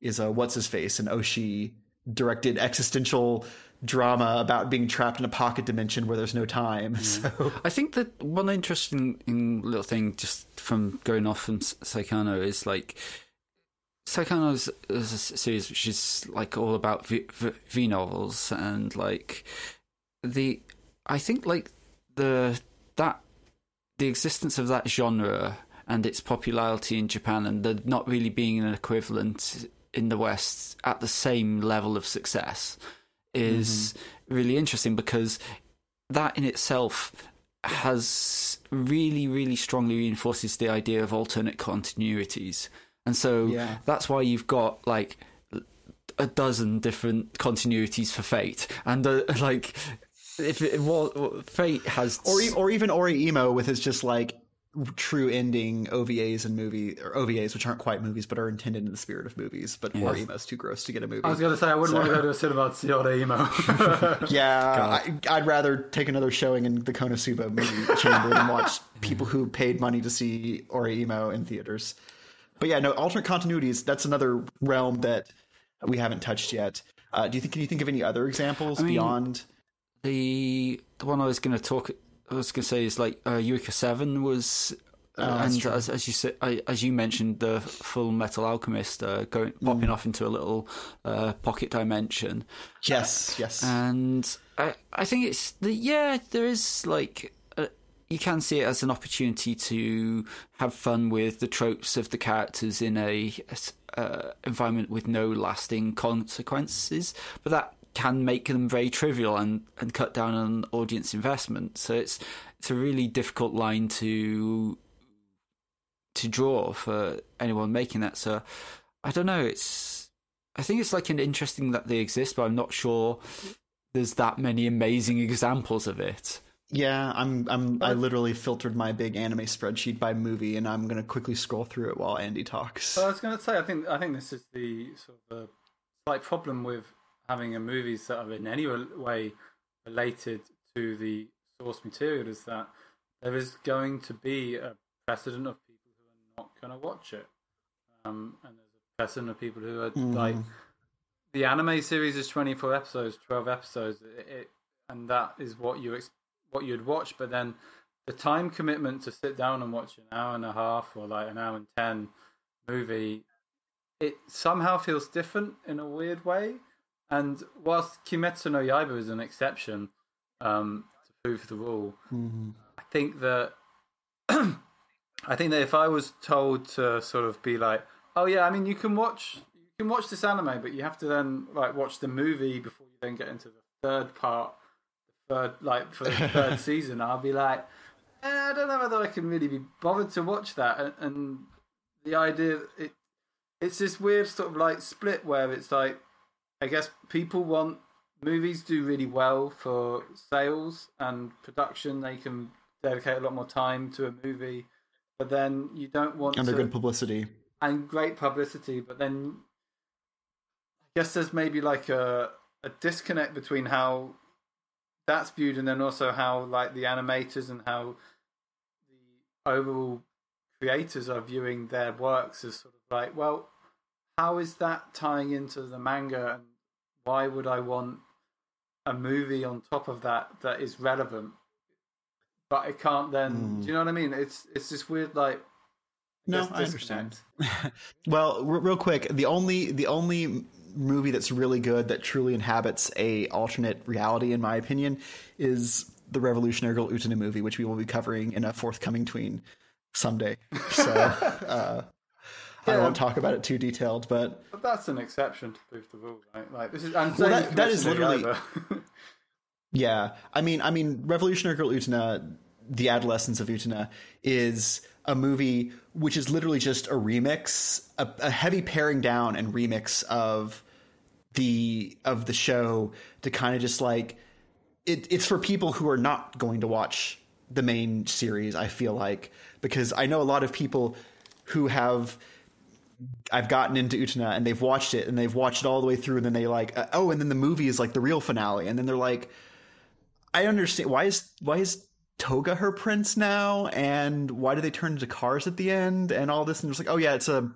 is a what's his face an Oshii directed existential drama about being trapped in a pocket dimension where there's no time. Yeah. So I think that one interesting little thing just from going off from Saekano is like Saekano is, a series which is like all about V, v, v novels and like the I think like the that the existence of that genre and its popularity in Japan and there not really being an equivalent in the West at the same level of success is mm-hmm. really interesting because that in itself has really, really strongly reinforces the idea of alternate continuities. And so yeah. that's why you've got like a dozen different continuities for Fate. And uh, like if it was Fate has or or even Oreimo with his just like true ending OVAs and movie or OVAs, which aren't quite movies but are intended in the spirit of movies. But yes. Oreimo's too gross to get a movie. I was going to say I wouldn't so. want to go to a cinema to see Oreimo. yeah, I, would rather take another showing in the Konosuba movie chamber than watch people who paid money to see Oreimo in theaters. But yeah, no alternate continuities. That's another realm that we haven't touched yet. Uh, do you think? Can you think of any other examples I mean, beyond the the one I was going to talk? I was going to say is like uh, Eureka Seven was, uh, oh, and as, as, you said, as you mentioned, the Fullmetal Alchemist uh, going popping mm. off into a little uh, pocket dimension. Yes, yes, and I I think it's the yeah there is like you can see it as an opportunity to have fun with the tropes of the characters in a uh, environment with no lasting consequences, but that can make them very trivial and, and cut down on audience investment. So it's it's a really difficult line to to draw for anyone making that. So I don't know. It's I think it's like an interesting that they exist, but I'm not sure there's that many amazing examples of it. Yeah, I'm. I'm. I literally filtered my big anime spreadsheet by movie, and I'm going to quickly scroll through it while Andy talks. Well, I was going to say, I think. I think this is the sort of a slight problem with having a movies that are in any way related to the source material is that there is going to be a precedent of people who are not going to watch it, um, and there's a precedent of people who are mm. like the anime series is 24 episodes, 12 episodes, it, it, and that is what you what you'd watch. But then the time commitment to sit down and watch an hour and a half or like an hour and ten movie, it somehow feels different in a weird way. And whilst Kimetsu no Yaiba is an exception um, to prove the rule, mm-hmm. I think that I think that if I was told to sort of be like, oh yeah, I mean you can watch you can watch this anime, but you have to then like watch the movie before you then get into the third part, third like for the third season, I'll be like, eh, I don't know whether I can really be bothered to watch that. And, and the idea it it's this weird sort of like split where it's like I guess people want movies do really well for sales and production. They can dedicate a lot more time to a movie, but then you don't want and to, good publicity and great publicity. But then I guess there's maybe like a a disconnect between how that's viewed and then also how like the animators and how the overall creators are viewing their works as sort of like, well, how is that tying into the manga and why would I want a movie on top of that that is relevant? But it can't then. Do you mm. know what I mean? It's it's this weird like. No, I understand. Well, r- real quick, the only the only movie that's really good that truly inhabits a alternate reality, in my opinion, is the Revolutionary Girl Utena movie, which we will be covering in a forthcoming tween someday. So uh, I won't talk about it too detailed, but But that's an exception to prove the rule, right? Like this is. Well, that- that is literally- Yeah, I mean, I mean, Revolutionary Girl Utena, The Adolescence of Utena, is a movie which is literally just a remix, a, a heavy paring down and remix of the of the show to kind of just like it, it's for people who are not going to watch the main series. I feel like because I know a lot of people who have I've gotten into Utena and they've watched it and they've watched it all the way through and then they like uh, oh and then the movie is like the real finale and then they're like I understand why is why is Toga her prince now and why do they turn into cars at the end and all this and it's like oh yeah it's a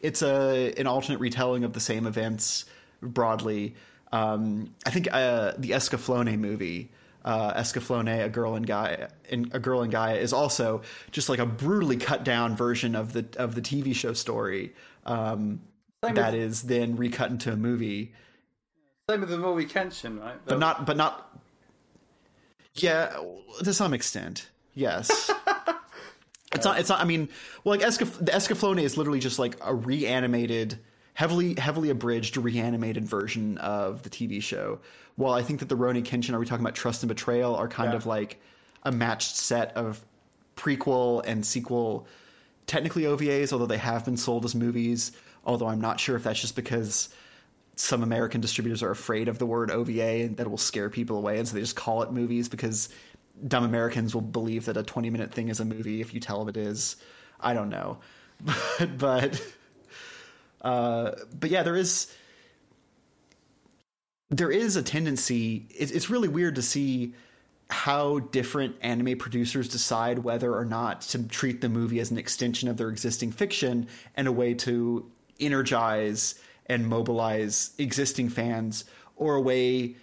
it's a an alternate retelling of the same events broadly um, I think uh, the Escaflowne movie uh, Escaflowne a girl and guy in a girl and guy is also just like a brutally cut down version of the of the TV show story um, that with- is then recut into a movie Same with the Rurouni Kenshin, right? but not but not yeah to some extent yes it's not it's not i mean well like Escaf- the escaflowne is literally just like a reanimated heavily heavily abridged reanimated version of the tv show while i think that the Rurouni Kenshin are we talking about trust and betrayal are kind Yeah. of like a matched set of prequel and sequel technically ovas although they have been sold as movies although i'm not sure if that's just because some American distributors are afraid of the word OVA and that will scare people away, and so they just call it movies because dumb Americans will believe that a 20 minute thing is a movie if you tell them it is. I don't know, but but uh, but yeah, there is there is a tendency. It's really weird to see how different anime producers decide whether or not to treat the movie as an extension of their existing fiction and a way to energize and mobilize existing fans or a way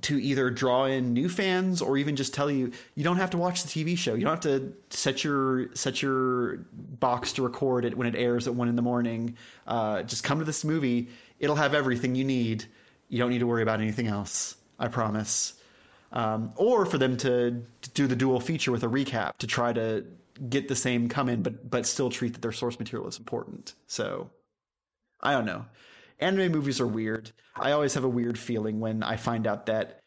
to either draw in new fans or even just tell you you don't have to watch the TV show. You don't have to set your set your box to record it when it airs at one in the morning. Uh, just come to this movie. It'll have everything you need. You don't need to worry about anything else. I promise. Um, or for them to, to do the dual feature with a recap to try to get the same come in, but but still treat that their source material is important. So I don't know. Anime movies are weird. I always have a weird feeling when I find out that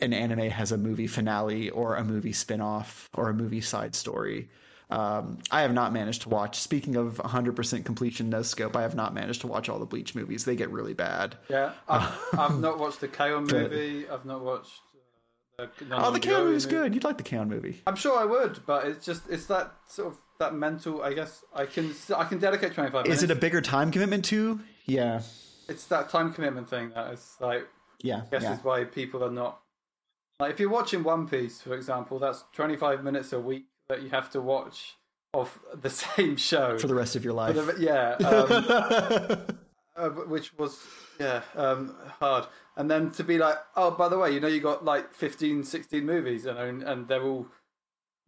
an anime has a movie finale or a movie spin-off or a movie side story. Um, I have not managed to watch. Speaking of 100% completion no scope, I have not managed to watch all the Bleach movies. They get really bad. Yeah, I've, I've not watched the K-On! movie. I've not watched uh, the. Oh, the! Yori movie's movie. good. You'd like the K-On! movie. I'm sure I would, but it's just it's that sort of that mental. I guess I can I can dedicate 25. Is it a bigger time commitment too? Yeah. It's that time commitment thing that is like. Yeah. I guess yeah. is why people are not like if you're watching One Piece, for example, that's 25 minutes a week that you have to watch of the same show For the rest of your life. The- yeah, um, uh, which was yeah um, hard. And then to be like, oh, by the way, you know, you got like 15, 16 movies, and and they're all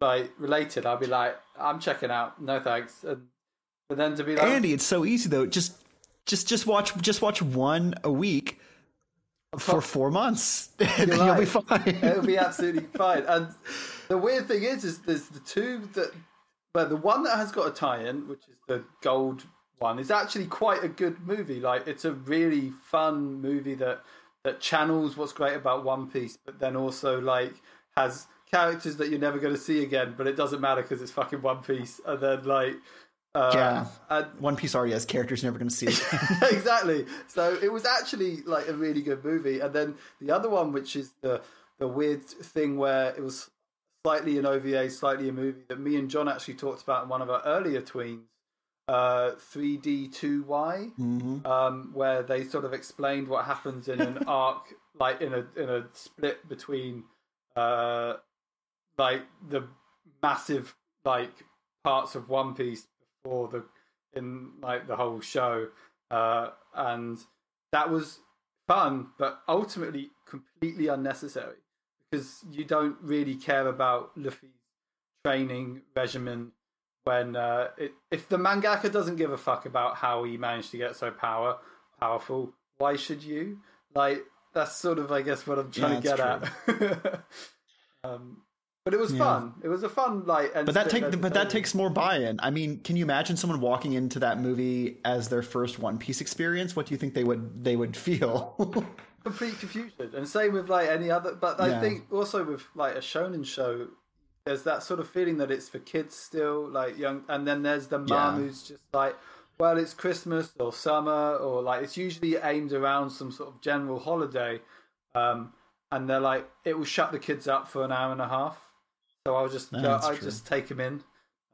like related. I'll be like, I'm checking out. No thanks. And but then to be like, Andy, it's so easy though. Just just just watch just watch one a week for four months, and you'll be fine. It'll be absolutely fine. And the weird thing is, is there's the two that, but the one that has got a tie-in, which is the gold one, is actually quite a good movie. Like it's a really fun movie that that channels what's great about One Piece, but then also like has characters that you're never going to see again, but it doesn't matter because it's fucking One Piece. And then like. Uh, Yeah. and One Piece already has characters you're never going to see. exactly. So it was actually like a really good movie. And then the other one, which is the the weird thing where it was slightly an OVA, slightly a movie that me and John actually talked about in one of our earlier tweens, uh, 3D2Y, Mm-hmm. um, where they sort of explained what happens in an arc, like in a in a split between uh, like the massive like parts of One Piece before the in like the whole show, uh, and that was fun, but ultimately completely unnecessary because you don't really care about Luffy's training regimen when uh, it, if the mangaka doesn't give a fuck about how he managed to get so power powerful, why should you? Like that's sort of I guess what I'm trying Yeah, to get at. um, but it was Yeah. fun. It was a fun like. But that take but that takes more buy-in. I mean, can you imagine someone walking into that movie as their first One Piece experience? What do you think they would they would feel? complete confusion. And same with like any other. But I Yeah. think also with like a shonen show, there's that sort of feeling that it's for kids still, like young. And then there's the mom Yeah. who's just like, well, it's Christmas or summer or like it's usually aimed around some sort of general holiday. Um, and they're like, it will shut the kids up for an hour and a half. So I'll just Yeah, go, I'll just take them in.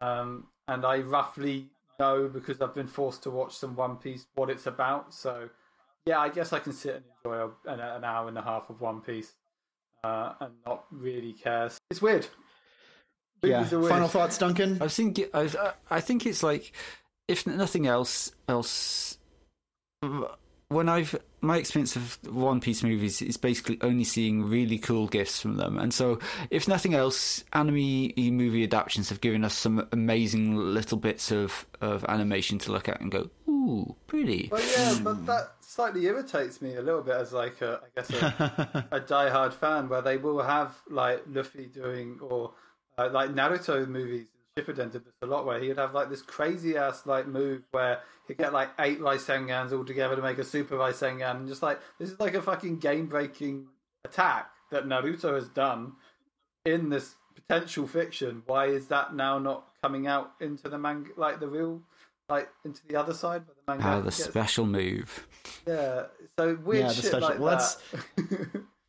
Um, and I roughly know because I've been forced to watch some One Piece what it's about. So yeah, I guess I can sit and enjoy a, an, an hour and a half of One Piece uh, and not really care. It's weird. yeah. Weird. Final thoughts, Duncan. I think I, I think it's like if nothing else else when I've my experience of One Piece movies is basically only seeing really cool gifts from them, and so if nothing else, anime movie adaptations have given us some amazing little bits of of animation to look at and go, ooh, pretty. Well, yeah, but that slightly irritates me a little bit as like a, I guess a, a diehard fan, where they will have like Luffy doing or uh, like Naruto movies. Shippuden did this a lot, where he'd have like this crazy ass like move where he'd get like eight Rasengans all together to make a Super Rasengan, and just like this is like a fucking game breaking attack that Naruto has done in this potential fiction. Why is that now not coming out into the manga, like the real, like into the other side where the manga? Ah, the gets- special move. yeah, so weird Yeah, the shit special- like well, that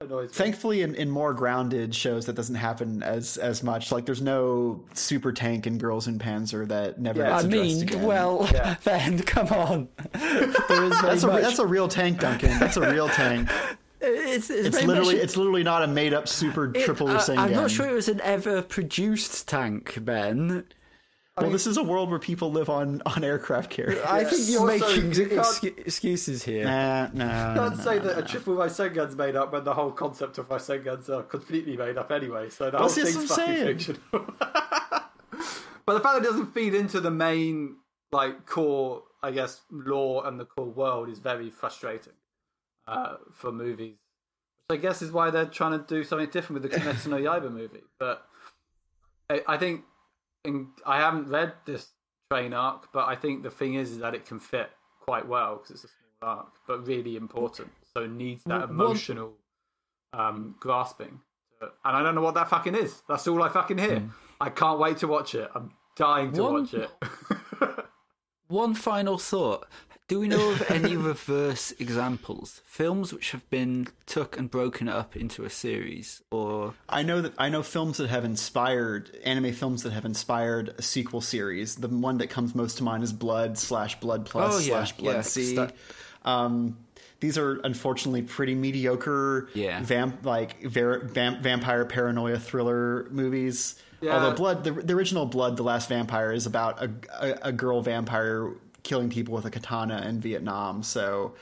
annoys me. Thankfully, in, in more grounded shows, that doesn't happen as as much. Like, there's no super tank in Girls and Panzer that never Yeah, gets I addressed mean, again. well, Yeah. Ben, come on. there is that's a much, that's a real tank, Duncan. That's a real tank. it's, it's, It's literally much, it's literally not a made up super it- triple uh, Rasengan. I'm not sure it was an ever produced tank, Ben. Well, this is a world where people live on on aircraft carriers. I think you're Also, making you can't- excuses here. Nah, nah. You can't say that a trip triple Rasengan's made up when the whole concept of Rasengans are completely made up anyway. So the whole that's thing's fucking saying. fiction. but the fact that it doesn't feed into the main like core, I guess, lore and the core world is very frustrating uh, for movies. Which I guess is why they're trying to do something different with the Kimetsu no Yaiba movie. But I, I think in, I haven't read this train arc, but I think the thing is, is that it can fit quite well because it's a small arc, but really important. So it needs that emotional um, grasping. And I don't know what that fucking is. That's all I fucking hear. I can't wait to watch it. I'm dying to One- watch it. One final thought. Do we know of any reverse examples? Films which have been took and broken up into a series or I know that I know films that have inspired anime films that have inspired a sequel series. The one that comes most to mind is Blood slash Blood Plus Oh, yeah, slash Blood yeah, C. Um, these are unfortunately pretty mediocre, Yeah. vamp like ver- vamp- vampire paranoia thriller movies. Yeah. Although Blood, the, the original Blood, the Last Vampire, is about a, a, a girl vampire killing people with a katana in Vietnam. So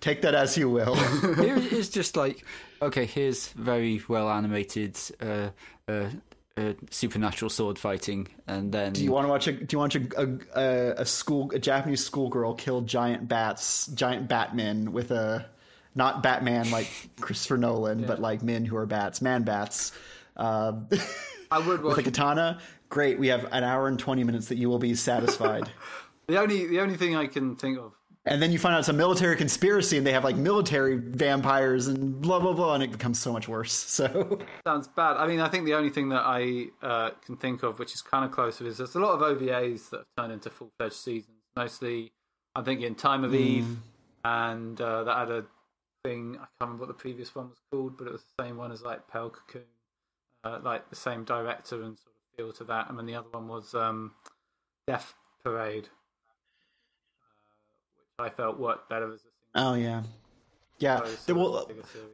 take that as you will. here is just like okay, here's very well animated uh, uh, uh, supernatural sword fighting, and then Do you want to watch a? Do you want a a, a, a school a Japanese schoolgirl kill giant bats, giant Batman with a not Batman like Christopher Nolan, but like men who are bats, man bats, uh, I would with a katana? Great, we have an hour and twenty minutes that you will be satisfied. The only the only thing I can think of. and then you find out it's a military conspiracy, and they have like military vampires and blah blah blah, and it becomes so much worse. So Sounds bad. I mean, I think the only thing that I uh, can think of, which is kind of closer, is there's a lot of OVAs that have turned into full fledged seasons. Mostly, I'm thinking Time of Eve, and uh, that had a thing. I can't remember what the previous one was called, but it was the same one as like Pale Cocoon, uh, like the same director and sort of feel to that. And then the other one was um, Death Parade, I felt worked better as a Oh yeah, yeah. single There- well,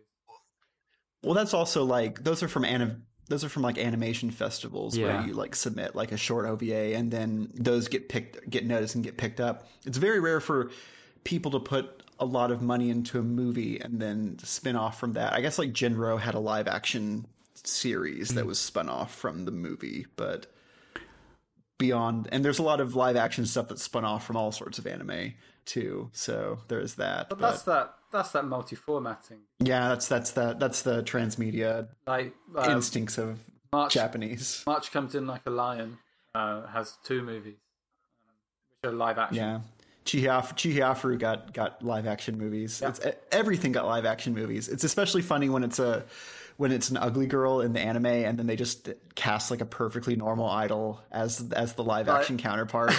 well, that's also like those are from anim- those are from like animation festivals Yeah. where you like submit like a short OVA and then those get picked, get noticed and get picked up. It's very rare for people to put a lot of money into a movie and then spin off from that. I guess like Jin-Roh had a live action series that hmm. was spun off from the movie, but beyond and there's a lot of live action stuff that's spun off from all sorts of anime too. So there's that. But But, that's that. That's that multi-formatting. yeah, that's that's the that's the transmedia Like um, instincts of March, Japanese. March comes in like a lion. Uh, has two movies, um, which are live action. Yeah. Chihiafu, Chihiafu got got live action movies. Yeah. It's everything got live action movies. It's especially funny when it's a when it's an ugly girl in the anime and then they just cast like a perfectly normal idol as as the live action counterpart.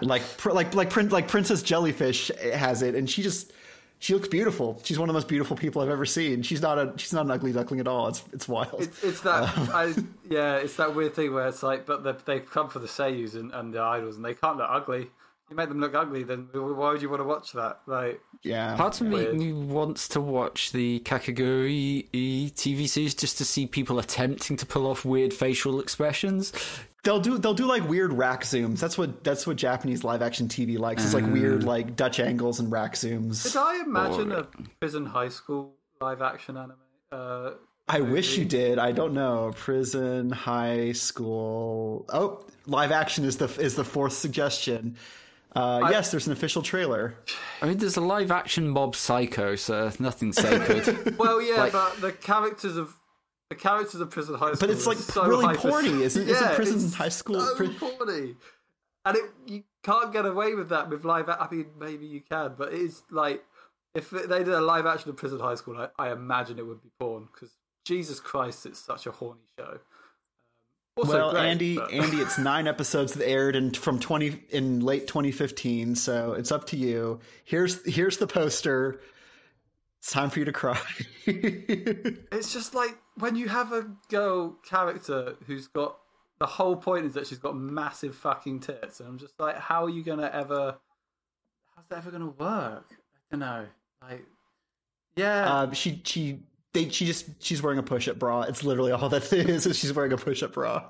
like pr- like like Prin- like Princess Jellyfish has it and she just she looks beautiful. She's one of the most beautiful people I've ever seen. She's not a she's not an ugly duckling at all. It's it's wild. It's, it's that um, I yeah, it's that weird thing where it's like, but they they come for the seiyus and, and the idols, and they can't look ugly. You make them look ugly, then why would you want to watch that? Like, yeah. Part of me, Weird. me wants to watch the Kakegurui TV series just to see people attempting to pull off weird facial expressions. They'll do they'll do like weird rack zooms. That's what that's what Japanese live action TV likes. It's like weird like Dutch angles and rack did zooms. I imagine a prison high school live action anime? Uh, I wish you did. I don't know. Prison, high school. Oh, live action is the is the fourth suggestion. Uh, yes, there's an official trailer. I mean, there's a live action Mob Psycho, so nothing sacred. well, yeah, Like- but the characters of the characters of prison high school, But it's like so really hyper- porny, isn't- isn't Yeah, prison it's high school So pri- porny, and it, you can't get away with that with live. I mean, maybe you can, but it is like if they did a live action of prison high school, I, I imagine it would be porn because Jesus Christ, it's such a horny show. Also well, great, Andy, but- Andy, it's nine episodes that aired in from twenty in late 2015. So it's up to you. Here's here's the poster. It's time for you to cry. It's just like when you have a girl character who's got the whole point is that she's got massive fucking tits, and I'm just like, how are you gonna ever? How's that ever gonna work? I don't know. Like, yeah, Uh, she she they she just she's wearing a push-up bra. It's literally all that is. Is she's wearing a push-up bra.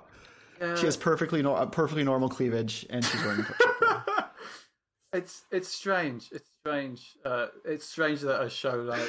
yeah. She has perfectly no, perfectly normal cleavage, and she's wearing a push-up bra. It's it's strange. It's strange. Uh, it's strange that a show like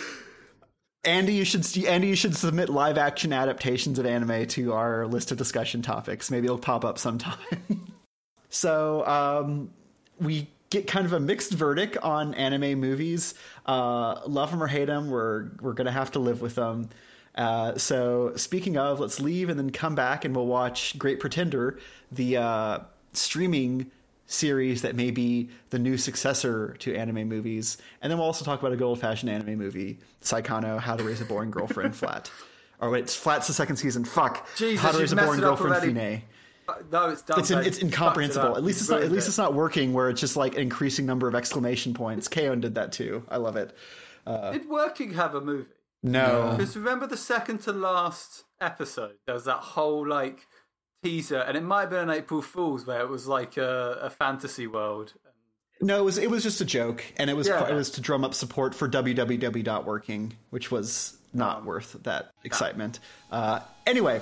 Andy, you should Andy, you should submit live action adaptations of anime to our list of discussion topics. Maybe it'll pop up sometime. so um, we get kind of a mixed verdict on anime movies. Uh, love them or hate them, we're we're gonna have to live with them. Uh, so speaking of, let's leave and then come back and we'll watch Great Pretender, the uh, streaming series that may be the new successor to anime movies. And then we'll also talk about a good old fashioned anime movie, Saekano, How to Raise a Boring Girlfriend Flat. Or wait, it's Flat's the second season. Fuck. Jesus, How to Raise a Boring Girlfriend. Fine. No, it's done. It's, in, it's fucked it incomprehensible. At least it's not. At least it. it's not working. Where it's just like an increasing number of exclamation points. K-On did that too. I love it. Did Working have a movie? No, Because remember the second to last episode, there was that whole like teaser, and it might have been an April Fool's where it was like a, a fantasy world. no, it was it was just a joke, and it was Yeah. it was to drum up support for www.working, which was not worth that excitement. Uh, anyway,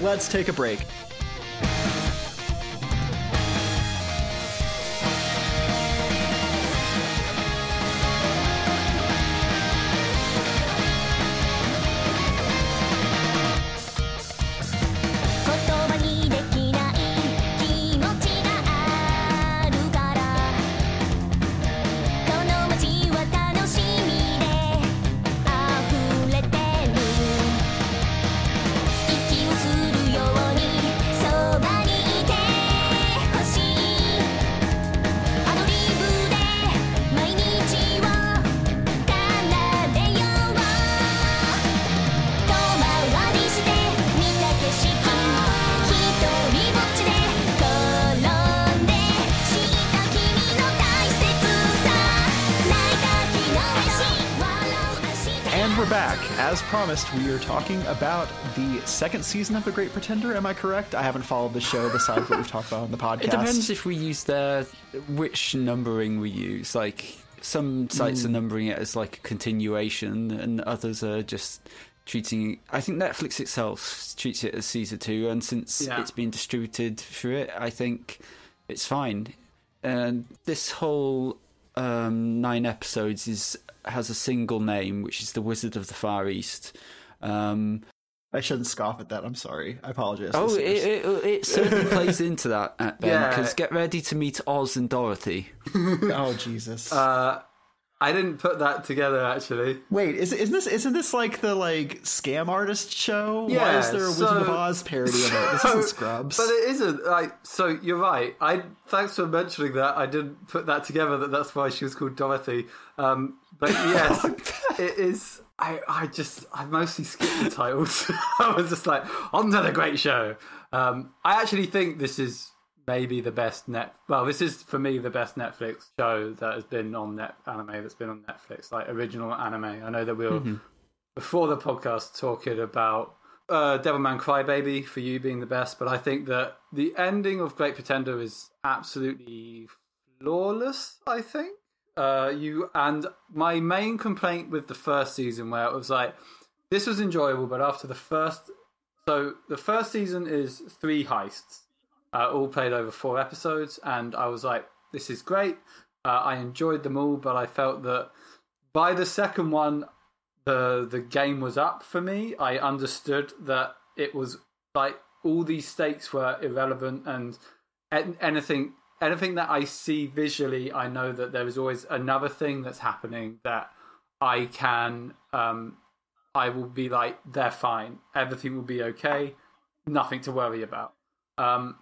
let's take a break. Promised, we are talking about the second season of The Great Pretender. Am I correct? I haven't followed the show besides what we've talked about on the podcast. It depends if we use the which numbering we use. Like some sites are hmm. numbering it as like a continuation, and others are just treating. I think Netflix itself treats it as season two, and since Yeah. it's been distributed through it, I think it's fine. And this whole um, nine episodes is has a single name, which is the Wizard of the Far East. Um, I shouldn't scoff at that. I'm sorry. I apologize. oh, it, it, it certainly plays into that, uh, Ben, Yeah. because get ready to meet Oz and Dorothy. oh Jesus. Uh, I didn't put that together actually. Wait, is isn't this isn't this like the like scam artist show? Why is there a Wizard of Oz parody of it? This So- isn't Scrubs. But it isn't like so. You're right. I thanks for mentioning that. I didn't put that together. That that's why she was called Dorothy. Um, but yes, it is. I I just I mostly skipped the titles. I was just like on to the great show. Um, I actually think this is maybe the best net. Well, this is for me the best Netflix show that has been on net anime that's been on Netflix, like original anime. I know that we were before the podcast talking about uh, Devilman Crybaby for you being the best, but I think that the ending of Great Pretender is absolutely flawless. I think uh, you and my main complaint with the first season, where it was like this was enjoyable, but after the first, so the first season is three heists, uh, all played over four episodes, and I was like, this is great. Uh, I enjoyed them all, but I felt that by the second one, the the game was up for me. I understood that it was like all these stakes were irrelevant, and an- anything anything that I see visually, I know that there is always another thing that's happening that I can. Um, I will be like, they're fine. Everything will be okay. Nothing to worry about. Um,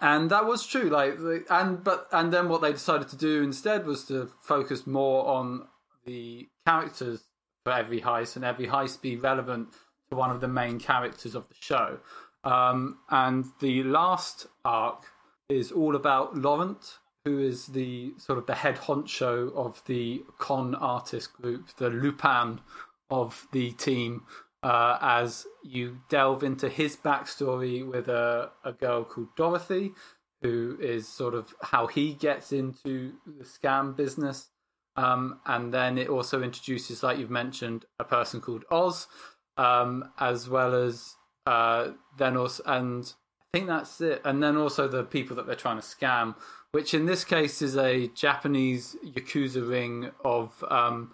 and that was true. Like, and but and then what they decided to do instead was to focus more on the characters for every heist, and every heist be relevant to one of the main characters of the show. Um, and the last arc is all about Laurent, who is the sort of the head honcho of the con artist group, the Lupin of the team. Uh, as you delve into his backstory with a, a girl called Dorothy, who is sort of how he gets into the scam business. Um, and then it also introduces, like you've mentioned, a person called Oz, um, as well as uh, then also, and I think that's it. And then also the people that they're trying to scam, which in this case is a Japanese yakuza ring of um,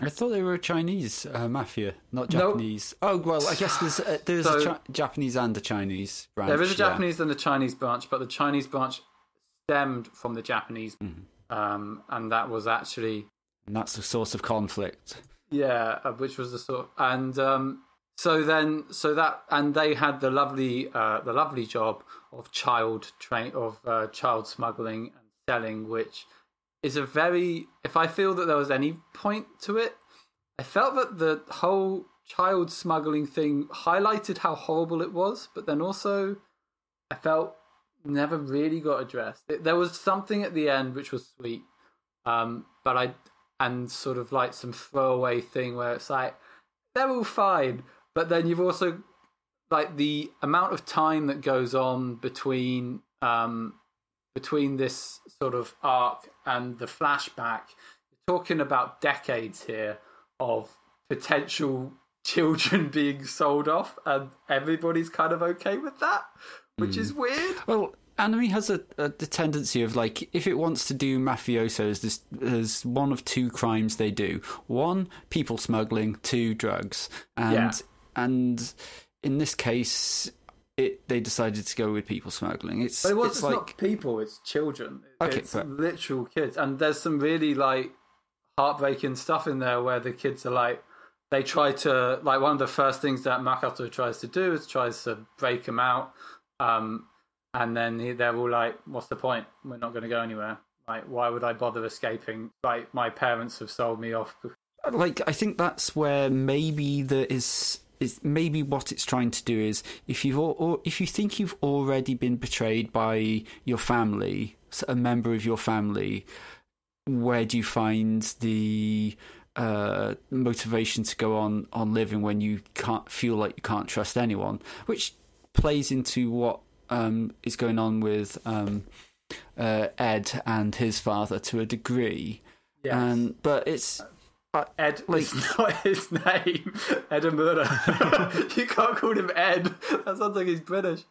I thought they were a Chinese uh, mafia, not Nope. Japanese. Oh well, I guess there's uh, there's So- a chi- Japanese and a Chinese branch. There is a yeah. Japanese and a Chinese branch, but the Chinese branch stemmed from the Japanese, Mm-hmm. um, and that was actually and that's the source of conflict. yeah, uh, which was the sort and um, so then so that and they had the lovely uh, the lovely job of child train of uh, child smuggling and selling, which is a very if I feel that there was any point to it, I felt that the whole child smuggling thing highlighted how horrible it was, but then also I felt never really got addressed. It, there was something at the end which was sweet, um, but I and sort of like some throwaway thing where it's like they're all fine, but then you've also like the amount of time that goes on between um, between this sort of arc and the flashback. You're talking about decades here of potential children being sold off, and everybody's kind of okay with that, which is hmm. weird. Well, anime has a, a the tendency of like if it wants to do mafiosos, there's there's one of two crimes they do: one, people smuggling; two, drugs. And Yeah. and in this case, it they decided to go with people smuggling. It's But it was it's like not people, it's children. Okay, it's but- literal kids. And there's some really like heartbreaking stuff in there where the kids are like they try to like one of the first things that Makoto tries to do is tries to break them out. Um and then he- they're all like, What's the point? We're not gonna go anywhere. Like, why would I bother escaping? Like my parents have sold me off like I think that's where maybe there is is maybe what it's trying to do is if you've or if you think you've already been betrayed by your family, a member of your family, where do you find the uh, motivation to go on on living when you can't feel like you can't trust anyone, which plays into what um, is going on with um, uh, Ed and his father to a degree. Yes. And but it's Ed like- is not his name. Edamura. you can't call him Ed. That sounds like he's British.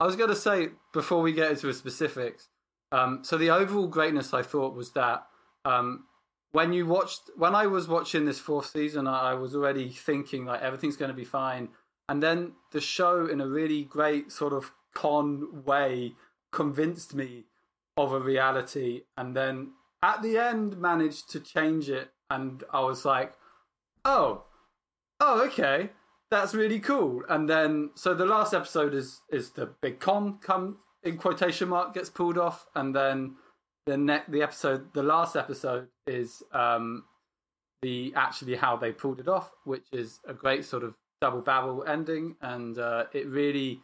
I was going to say before we get into the specifics. Um, so the overall greatness I thought was that um, when you watched, when I was watching this fourth season, I, I was already thinking like everything's going to be fine, and then the show, in a really great sort of con way, convinced me of a reality, and then at the end managed to change it, and I was like, oh, oh, okay, that's really cool. And then, so the last episode is is the big con come in quotation mark gets pulled off, and then the next the episode, the last episode is um the actually how they pulled it off, which is a great sort of double barrel ending, and uh, it really,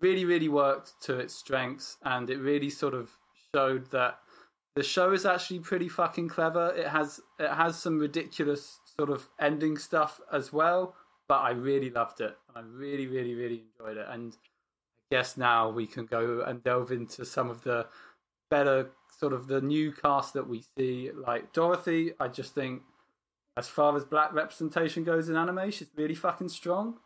really, really worked to its strengths, and it really sort of showed that the show is actually pretty fucking clever. It has it has some ridiculous sort of ending stuff as well, but I really loved it. I really, really, really enjoyed it, and I guess now we can go and delve into some of the better sort of the new cast that we see. Like Dorothy, I just think as far as black representation goes in anime, she's really fucking strong.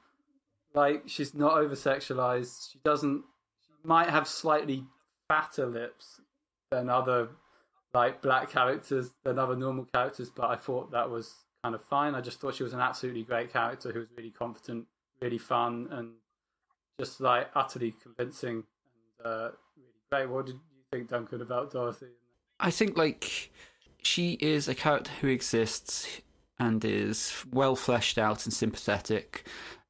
Like she's not over sexualized. She doesn't. She might have slightly fatter lips than other like black characters than other normal characters, but I thought that was kind of fine. I just thought she was an absolutely great character who was really confident, really fun, and just like utterly convincing and uh, really great. What did you think, Duncan, about Dorothy? I think like she is a character who exists and is well fleshed out and sympathetic,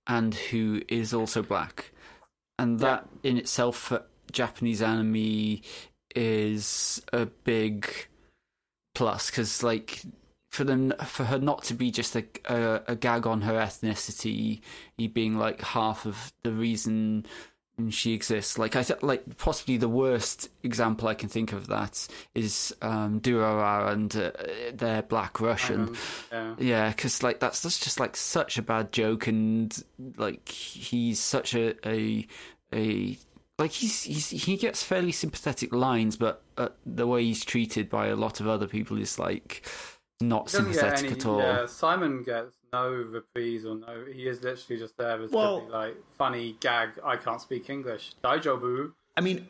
and who is also black, and that in itself for Japanese anime is a big plus because like for them for her not to be just a, a a gag on her ethnicity he being like half of the reason she exists. Like I th- like possibly the worst example I can think of that is um, Durarara and uh, their Black Russian. Yeah. Yeah, because like that's that's just like such a bad joke, and like he's such a a a like he's, he's he gets fairly sympathetic lines, but uh, the way he's treated by a lot of other people is like not sympathetic any- at all. Yeah, Simon gets no reprise or no. He is literally just there as Well- to be like funny gag. I can't speak English. Daijobu. I mean,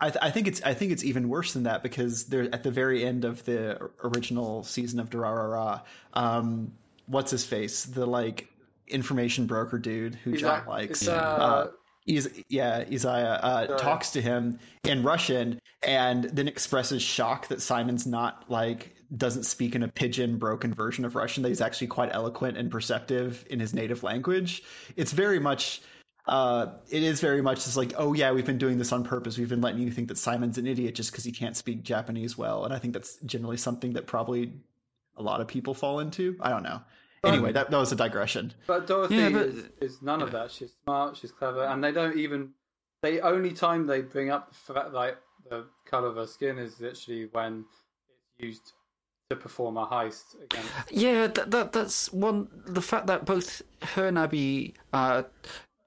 I, th- I think it's I think it's even worse than that because they're at the very end of the original season of Durarara. Um, what's his face? The like information broker dude who He's John like- likes. uh, Uh, Is yeah, Izaya uh, Sorry. talks to him in Russian and then expresses shock that Simon's not like doesn't speak in a pigeon broken version of Russian. That he's actually quite eloquent and perceptive in his native language. It's very much uh, it is very much just like, oh yeah, we've been doing this on purpose. We've been letting you think that Simon's an idiot just because he can't speak Japanese well, and I think that's generally something that probably a lot of people fall into. I don't know. Anyway, that, that was a digression. But Dorothy Yeah, but- is, is none of that. She's smart. She's clever, and they don't even. The only time they bring up the fact like the color of her skin is literally when it's used to perform a heist against. Yeah, that, that that's one. The fact that both her and Abby are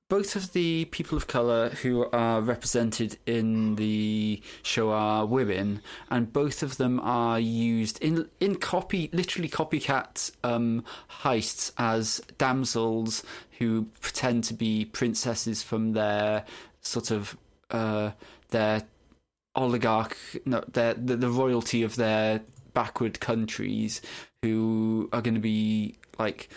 both of the people of color who are represented in the show are women, and both of them are used in in copy, literally copycat um, heists as damsels who pretend to be princesses from their sort of uh, their oligarch, no, their the, the royalty of their backward countries who are going to be like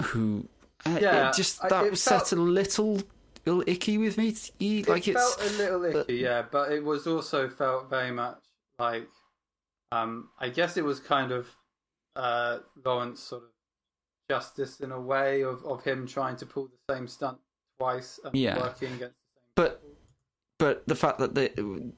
who uh, Yeah, it just I- that it set felt- a little little icky with me like it it's felt a little icky, yeah, but it was also felt very much like, um, I guess it was kind of uh, Lawrence sort of justice in a way of, of him trying to pull the same stunt twice and Yeah. working against the same. but but the fact that the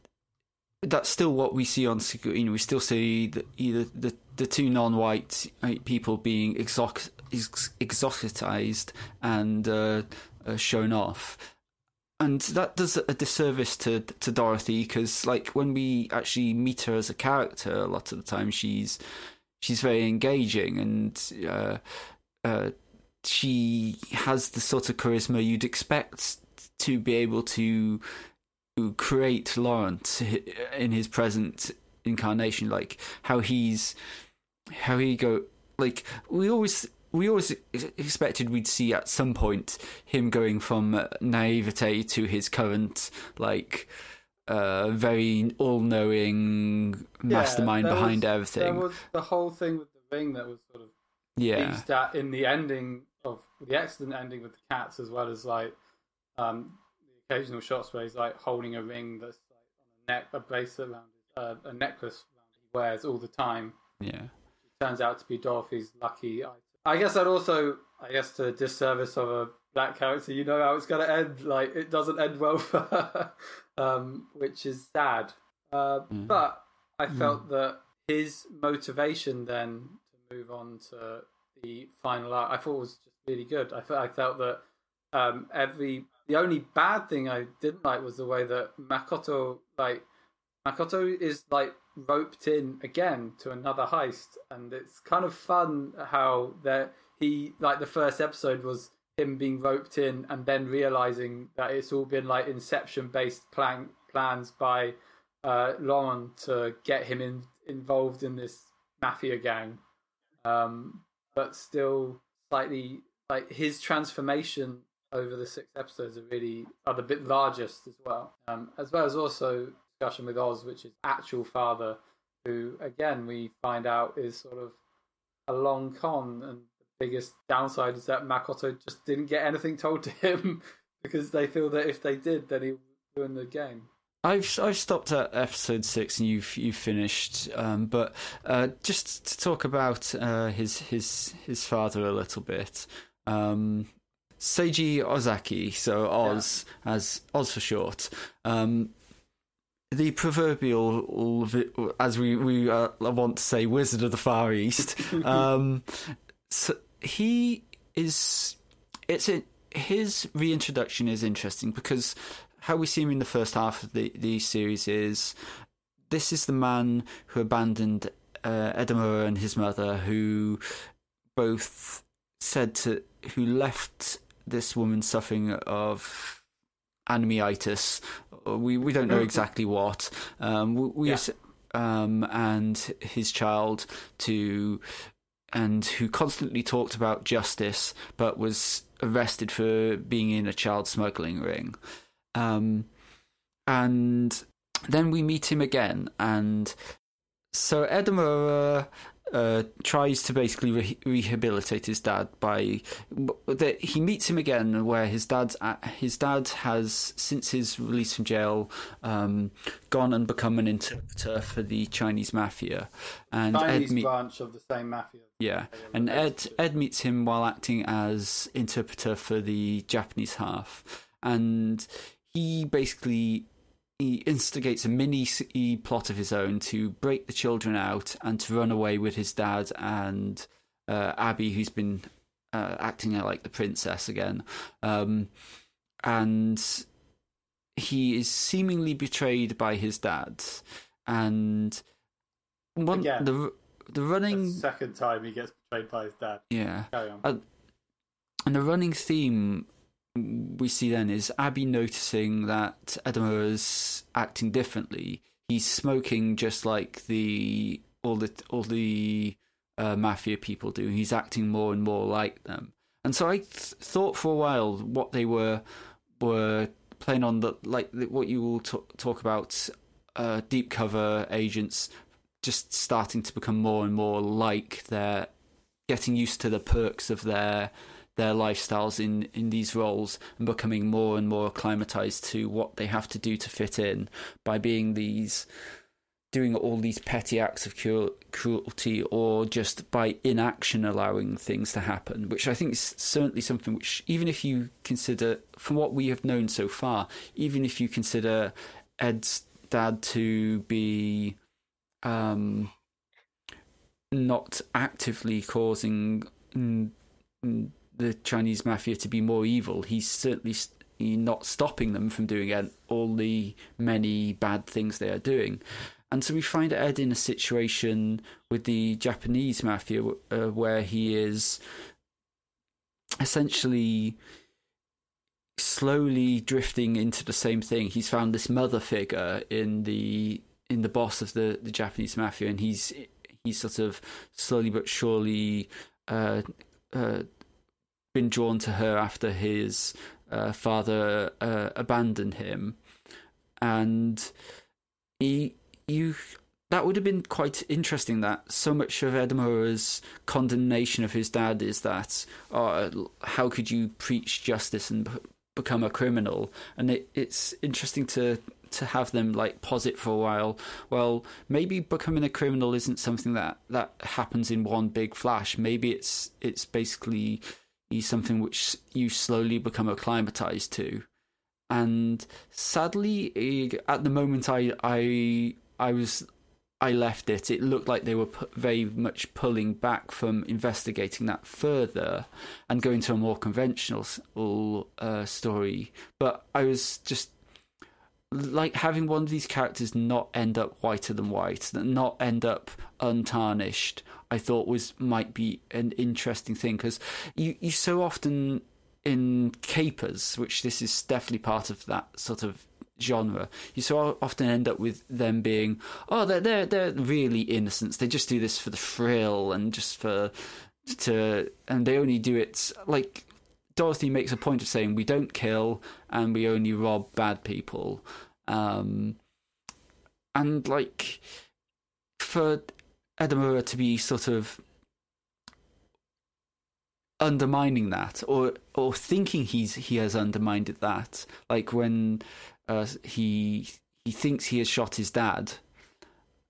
that's still what we see on screen. You know, we still see the, either the the two non-white uh, people being exoc- ex- exoticized and uh, uh, shown off, and that does a disservice to to Dorothy because, like, when we actually meet her as a character, a lot of the time she's she's very engaging and uh, uh, she has the sort of charisma you'd expect to be able to create Laurent in his present incarnation, like how he's how he go like we always we always expected we'd see at some point him going from naivete to his current like uh, very all-knowing mastermind there behind was- everything. There was the whole thing with the ring that was sort of yeah, at in the ending of the excellent ending with the cats, as well as like um, the occasional shots where he's like holding a ring that's like on a neck, a bracelet around, uh, a necklace around he wears all the time. yeah. turns out to be Dorothy's lucky item. I guess I'd also, I guess, to the disservice of a black character, you know how it's going to end. Like, it doesn't end well for her, um, which is sad. Uh, But I felt that his motivation then to move on to the final art, I thought was just really good. I, fe- I felt that um, every the only bad thing I didn't like was the way that Makoto like Makoto is like roped in again to another heist, and it's kind of fun how that he like the first episode was him being roped in and then realizing that it's all been like Inception based plan plans by uh, Laurent to get him in, involved in this mafia gang, um, but still slightly like his transformation over the six episodes are really are the bit largest as well, um, as well as also discussion with Oz, which is actual father, who again we find out is sort of a long con, and the biggest downside is that Makoto just didn't get anything told to him because they feel that if they did, then he would ruin the game. I've I've stopped at episode six and you've you've finished. Um, but uh, just to talk about uh, his his his father a little bit. Um, Seiji Ozaki, so Oz as Oz for short. Um, the proverbial, as we we uh, want to say, Wizard of the Far East. um, so he is. It's a, his reintroduction is interesting because how we see him in the first half of the the series is this is the man who abandoned uh, Edamura and his mother, who both said to who left this woman suffering of anemia-itis. We we don't know exactly what. Um, we, we Yeah. um, and his child to and who constantly talked about justice, but was arrested for being in a child smuggling ring. Um, and then we meet him again, and so Edamura uh, tries to basically re- rehabilitate his dad by that he meets him again where his dad's at, his dad has since his release from jail um, gone and become an interpreter for the Chinese mafia, and Chinese Ed meet- branch of the same mafia. yeah, and Ed Ed meets him while acting as interpreter for the Japanese half, and he basically he instigates a mini plot of his own to break the children out and to run away with his dad and uh, Abby, who's been uh, acting like the princess again, um, and he is seemingly betrayed by his dad, and one Again. the the The running second time he gets betrayed by his dad. yeah. Uh, and the running theme we see then is Abby noticing that Edamura's acting differently. He's smoking just like the all the all the uh, mafia people do. He's acting more and more like them. And so I th- thought for a while what they were were playing on the like the- what you will t- talk about uh, deep cover agents just starting to become more and more like their getting used to the perks of their their lifestyles in in these roles and becoming more and more acclimatized to what they have to do to fit in by being these doing all these petty acts of cruel, cruelty or just by inaction allowing things to happen which i think is certainly something which even if you consider from what we have known so far even if you consider ed's dad to be um not actively causing the Chinese mafia to be more evil. He's certainly not stopping them from doing all the many bad things they are doing. and so we find Ed in a situation with the Japanese mafia uh, where he is essentially slowly drifting into the same thing. He's found this mother figure in the in the boss of the, the Japanese mafia, and he's he's sort of slowly but surely uh, uh, been drawn to her after his uh, father uh, abandoned him, and he you that would have been quite interesting. That so much of Edamura's condemnation of his dad is that, oh, how could you preach justice and b- become a criminal? And it, it's interesting to to have them like pause it for a while. Well, maybe becoming a criminal isn't something that that happens in one big flash. Maybe it's it's basically something which you slowly become acclimatized to. And sadly, at the moment I I I was I left it, it looked like they were very much pulling back from investigating that further and going to a more conventional uh, story. But I was just like having one of these characters not end up whiter than white, not end up untarnished. I thought was might be an interesting thing because you you so often in capers, which this is definitely part of that sort of genre, you so often end up with them being, oh, they're they're they're really innocents. They just do this for the thrill and just for to, and they only do it like Dorothy makes a point of saying we don't kill and we only rob bad people, um, and like for Edamura to be sort of undermining that or or thinking he's he has undermined that like when uh, he he thinks he has shot his dad.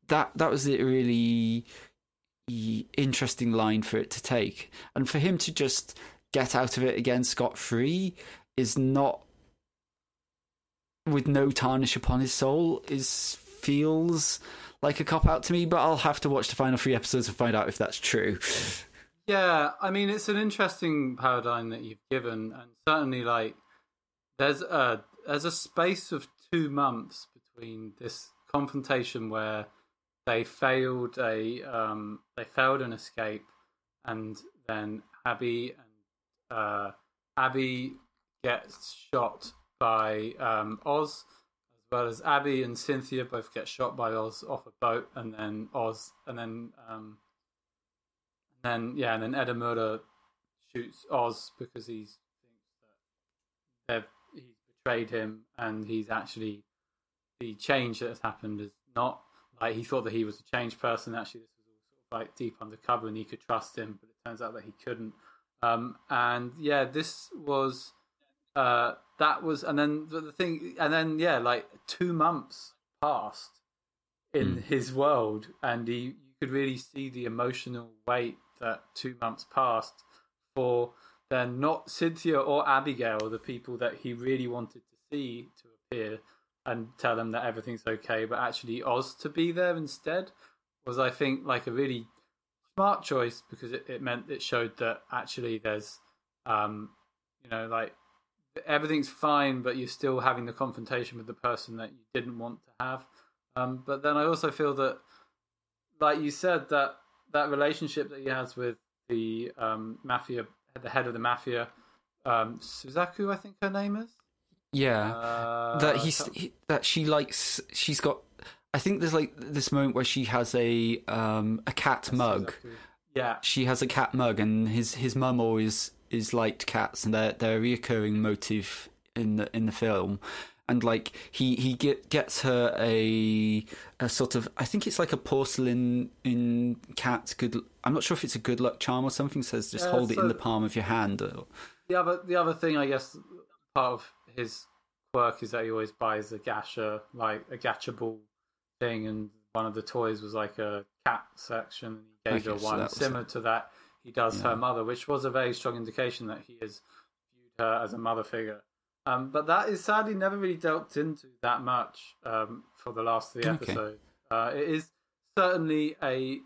That that was a really interesting line for it to take, and for him to just get out of it again scot free is not with no tarnish upon his soul is feels like a cop out to me. But I'll have to watch the final three episodes and find out if that's true. Yeah, I mean it's an interesting paradigm that you've given, and certainly like there's a there's a space of two months between this confrontation where they failed a um, they failed an escape, and then Abby and uh, Abby gets shot by um, Oz, as well as Abby and Cynthia both get shot by Oz off a boat, and then Oz, and then um, and then yeah, and then Edamura shoots Oz because he's thinks that he's betrayed him, and he's actually the change that has happened is not like he thought that he was a changed person. Actually, this was all sort of like deep undercover, and he could trust him, but it turns out that he couldn't. Um, and yeah, this was uh, that was, and then the thing, and then yeah, like two months passed in Mm. his world, and he you could really see the emotional weight that two months passed for then not Cynthia or Abigail, the people that he really wanted to see to appear and tell them that everything's okay, but actually Oz to be there instead was, I think, like a really smart choice because it, it meant it showed that actually there's, um, you know, like everything's fine, but you're still having the confrontation with the person that you didn't want to have. Um, but then I also feel that, like you said, that that relationship that he has with the um, mafia, the head of the mafia, um, Suzaku, I think her name is. Yeah, Uh, that he's he, that she likes. She's got. I think there's like this moment where she has a um a cat mug. Suzaku. Yeah, She has a cat mug, and his his mum always is liked cats, and they're they're a reoccurring motive in the in the film. And like he he get, gets her a a sort of I think it's like a porcelain in cat good. I'm not sure if it's a good luck charm or something. Says just Yeah, hold it in the palm of your hand. Or, the other the other thing, I guess, part of his quirk is that he always buys a gacha, like a gacha ball thing, and one of the toys was like a cat section. and He gave Okay, her so one that was similar to that. He does Yeah. her mother, which was a very strong indication that he has viewed her as a mother figure. Um, but that is sadly never really delved into that much um, for the last three Okay. episodes. Uh, it is certainly a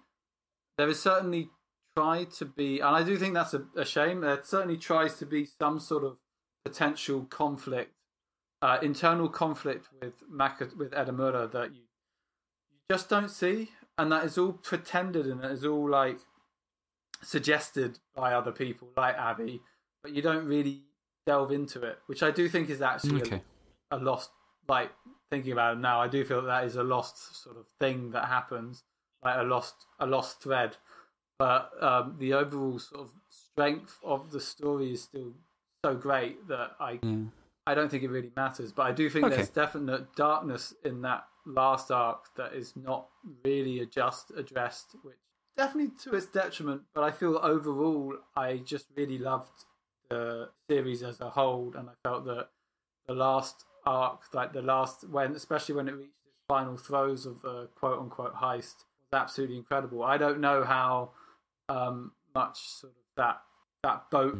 there is certainly tried to be, and I do think that's a, a shame. There certainly tries to be some sort of potential conflict, uh, internal conflict with Maka, with Edamura that you just don't see, and that is all pretended and it is all like suggested by other people, like Abby, but you don't really delve into it, which I do think is actually Okay. a, a lost. Like thinking about it now, I do feel that, that is a lost sort of thing that happens, like a lost a lost thread. But um, the overall sort of strength of the story is still so great that I Yeah. I don't think it really matters, but I do think Okay. there's definite darkness in that last arc that is not really just addressed, which definitely to its detriment. But I feel overall, I just really loved the series as a whole, and I felt that the last arc, like the last when, especially when it reached its final throes of the quote unquote heist, was absolutely incredible. I don't know how um, much sort of that that boat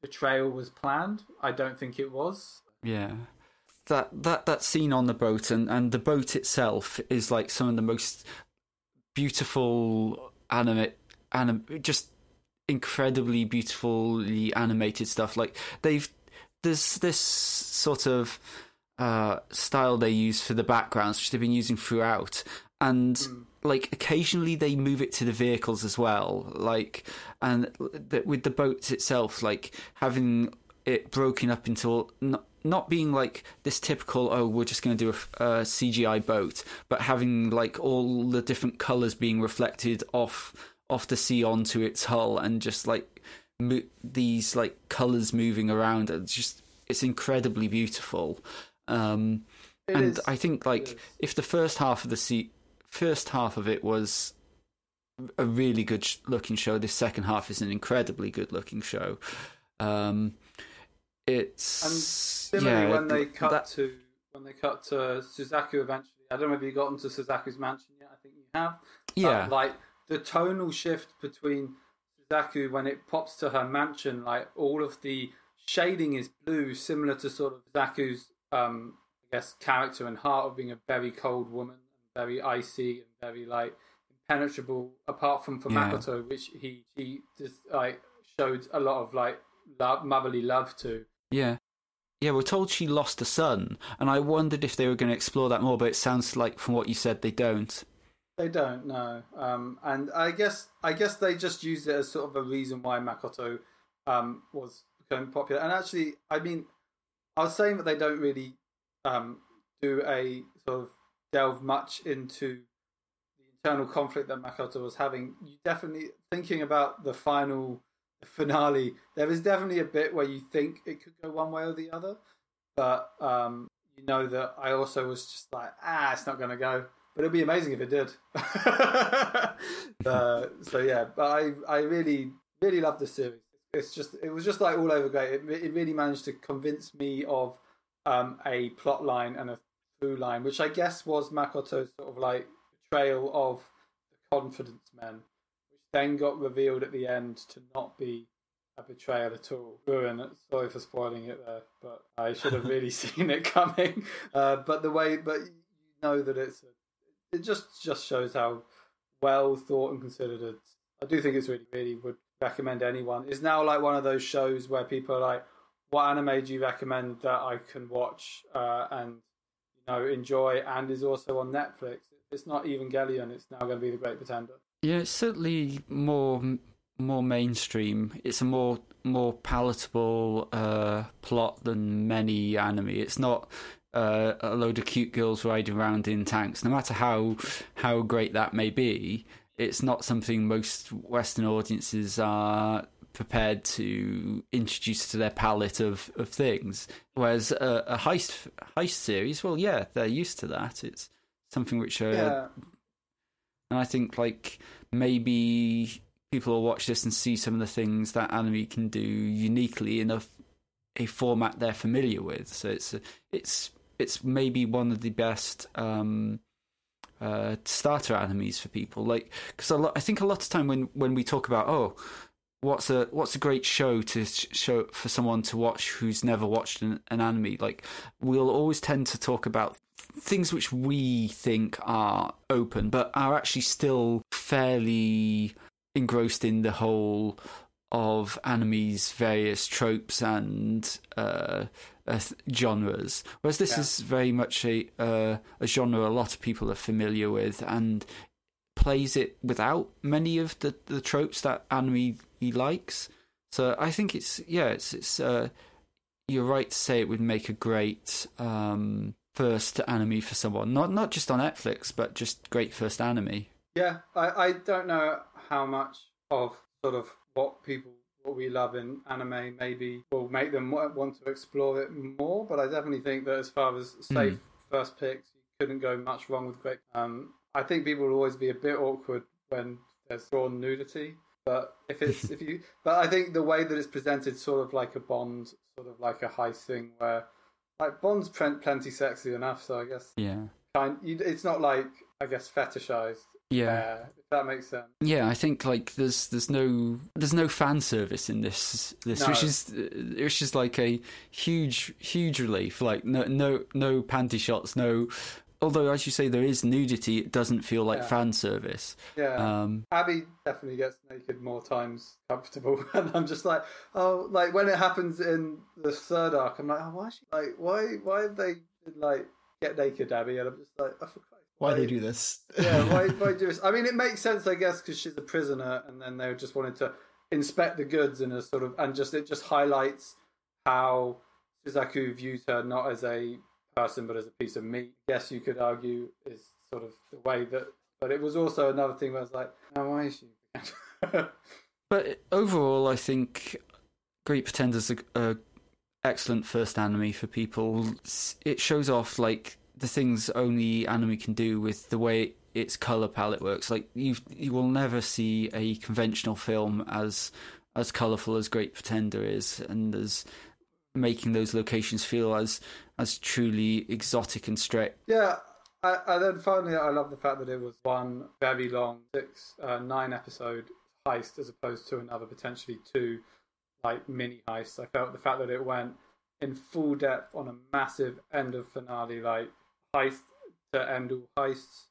betrayal was planned. I don't think it was. Yeah. That that that scene on the boat and, and the boat itself is like some of the most beautiful animate anim just incredibly beautifully animated stuff. Like they've there's this sort of uh, style they use for the backgrounds, which they've been using throughout, and like occasionally they move it to the vehicles as well. Like and th- with the boat itself, like having it broken up into not, not being like this typical oh we're just going to do a CGI boat, but having like all the different colors being reflected off off the sea onto its hull and just like mo- these like colors moving around. It's just it's incredibly beautiful. Um, It and is. I think like if the first half of the sea first half of it was a really good looking show, this second half is an incredibly good looking show. Um, it's And similarly, yeah, when they cut that- to when they cut to Suzaku eventually, I don't know if you got into Suzaku's mansion yet. I think you have. But, yeah, like the tonal shift between Suzaku when it pops to her mansion, like all of the shading is blue, similar to sort of Suzaku's, um, I guess, character and heart of being a very cold woman, very icy and very like impenetrable. Apart from for Yeah. Makoto, which he he just like showed a lot of like love, motherly love to. Yeah. Yeah, we're told she lost a son, and I wondered if they were going to explore that more, but it sounds like from what you said they don't. They don't know, um, and I guess I guess they just used it as sort of a reason why Makoto um, was becoming popular. And actually, I mean, I was saying that they don't really um, do a sort of delve much into the internal conflict that Makoto was having. You definitely thinking about the final finale. There is definitely a bit where you think it could go one way or the other, but um, you know that I also was just like, ah, it's not going to go. But it'd be amazing if it did. uh, so yeah, but I I really really love this series. It's just it was just like all over great. It, it really managed to convince me of um, a plot line and a through line, which I guess was Makoto's sort of like betrayal of the confidence men, then got revealed at the end to not be a betrayal at all. Ruin. Sorry for spoiling it there, but I should have really seen it coming. Uh, but the way, but you know that it's, a, it just just shows how well thought and considered it. I do think it's really, really would recommend anyone. It's now like one of those shows where people are like, "What anime do you recommend that I can watch uh, and you know enjoy?" And is also on Netflix. It's not even Evangelion. It's now going to be The Great Pretender. Yeah, it's certainly more more mainstream. It's a more more palatable uh, plot than many anime. It's not uh, a load of cute girls riding around in tanks. No matter how how great that may be, it's not something most Western audiences are prepared to introduce to their palette of, of things. Whereas a, a heist heist series, well, yeah, they're used to that. It's something which uh, Yeah, and I think like maybe people will watch this and see some of the things that anime can do uniquely in a, a format they're familiar with. So it's it's it's maybe one of the best um, uh, starter animes for people. Like because I think a lot of time when when we talk about oh what's a what's a great show to sh- show for someone to watch who's never watched an, an anime like we'll always tend to talk about things which we think are open but are actually still fairly engrossed in the whole of anime's various tropes and uh, uh, genres. Whereas this Yeah. is very much a uh, a genre a lot of people are familiar with and plays it without many of the, the tropes that anime he likes. So I think it's yeah, it's it's uh, you're right to say it would make a great um, first anime for someone. Not not just on Netflix, but just great first anime. Yeah, I, I don't know how much of sort of what people what we love in anime maybe will make them want to explore it more. But I definitely think that as far as safe first picks, you couldn't go much wrong with great. Um, I think people will always be a bit awkward when there's drawn nudity. But if it's if you, but I think the way that it's presented, sort of like a Bond, sort of like a heist thing, where like Bond's plen- plenty sexy enough. So I guess Yeah. kind, you, it's not like I guess fetishized. Yeah. Uh, if that makes sense. Yeah, I think like there's there's no there's no fan service in this this No. which is which is like a huge huge relief. Like no no no panty shots, no. Although as you say there is nudity, it doesn't feel like Yeah. fan service. Yeah. Um, Abby definitely gets naked more times comfortable, and I'm just like, oh, like when it happens in the third arc, I'm like, oh, why? Is she, like, why? Why have they like get naked, Abby? And I'm just like, oh, for Christ's Why they do this? yeah, why, why do this? I mean, it makes sense, I guess, because she's a prisoner, and then they just wanted to inspect the goods in a sort of, and just it just highlights how Suzaku views her not as a person but as a piece of meat. Yes, you could argue is sort of the way that, but it was also another thing where I was like, why is she? but overall, I think Great Pretender's a, a excellent first anime for people. It shows off like the things only anime can do with the way its color palette works. Like you, you will never see a conventional film as as colorful as Great Pretender is, and as making those locations feel as as truly exotic and strange. Yeah, I, and then finally, I love the fact that it was one very long, six, uh, nine episode heist as opposed to another potentially two, like mini heists. I felt the fact that it went in full depth on a massive end of finale, like heist to end all heists,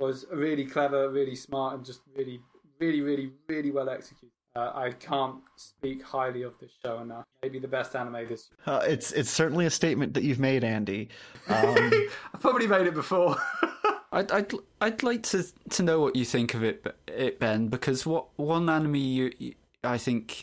was really clever, really smart, and just really, really, really, really well executed. Uh, I can't speak highly of this show enough. Maybe the best anime this year. Uh, it's it's certainly a statement that you've made, Andy. Um, I've probably made it before. I'd, I'd I'd like to to know what you think of it, it Ben, because what one anime you, you I think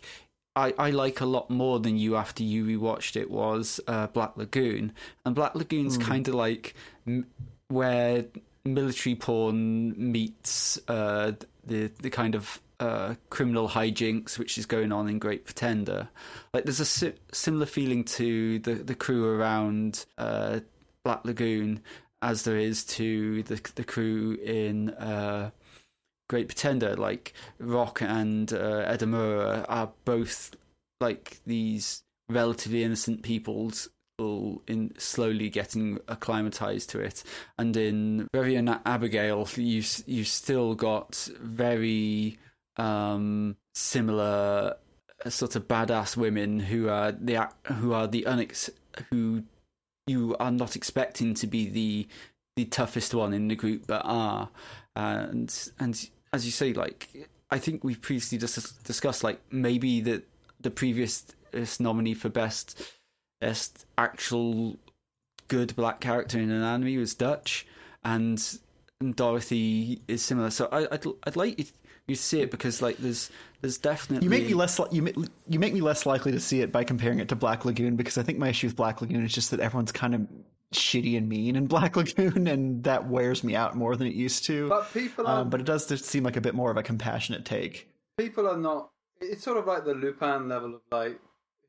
I, I like a lot more than you after you rewatched it was uh, Black Lagoon, and Black Lagoon's kind of like m- where military porn meets uh, the the kind of uh, criminal hijinks which is going on in Great Pretender. Like there's a si- similar feeling to the the crew around uh, Black Lagoon as there is to the the crew in uh, Great Pretender. Like Rock and uh, Edamura are both like these relatively innocent peoples in slowly getting acclimatized to it and in Revy and Abigail you've you've still got very um similar uh, sort of badass women who are the who are the unex who you are not expecting to be the the toughest one in the group but are. And and as you say like I think we previously just discussed like maybe the the previous nominee for best best actual good black character in an anime was Dutch and, and Dorothy is similar. So I, I'd I'd like you you see it because like there's there's definitely you make me less li- you make, you make me less likely to see it by comparing it to Black Lagoon because I think my issue with Black Lagoon is just that everyone's kind of shitty and mean in Black Lagoon, and that wears me out more than it used to. But people are um, but it does just seem like a bit more of a compassionate take. people are not it's sort of like the lupin level of like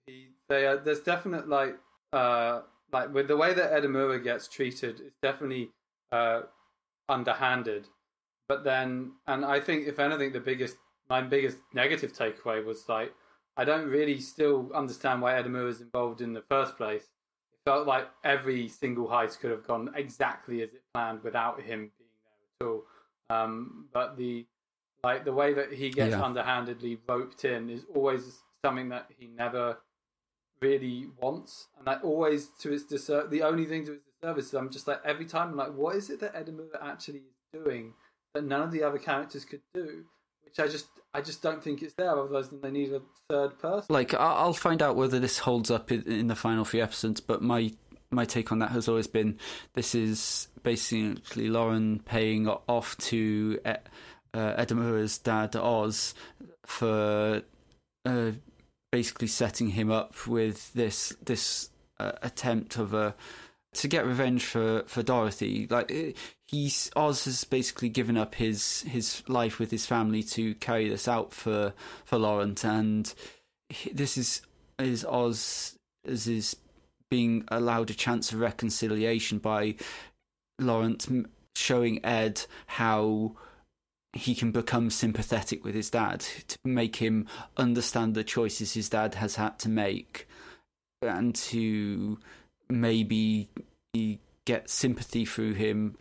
he they are there's definite like uh like with the way that edamura gets treated it's definitely uh underhanded but then and i think if anything the biggest my biggest negative takeaway was like i don't really still understand why edamura is involved in the first place. It felt like every single heist could have gone exactly as it planned without him being there at all. Um but the like the way that he gets Yeah. underhandedly roped in is always something that he never really wants, and that always to his disser- the only thing to his disservice is I'm just like every time I'm like, what is it that Edamura actually is doing that none of the other characters could do? which I just I just don't think it's there. Otherwise, then they need a third person. like I'll find out whether this holds up in, the final few episodes. But my my take on that has always been this is basically Laurent paying off to uh, Edamura's dad Oz for uh, basically setting him up with this this uh, attempt of a to get revenge for for Dorothy. Like eh, he's Oz has basically given up his his life with his family to carry this out for for Laurent, and he- this is is Oz as is being allowed a chance of reconciliation by Laurent showing Ed how he can become sympathetic with his dad to make him understand the choices his dad has had to make and to maybe he get sympathy through him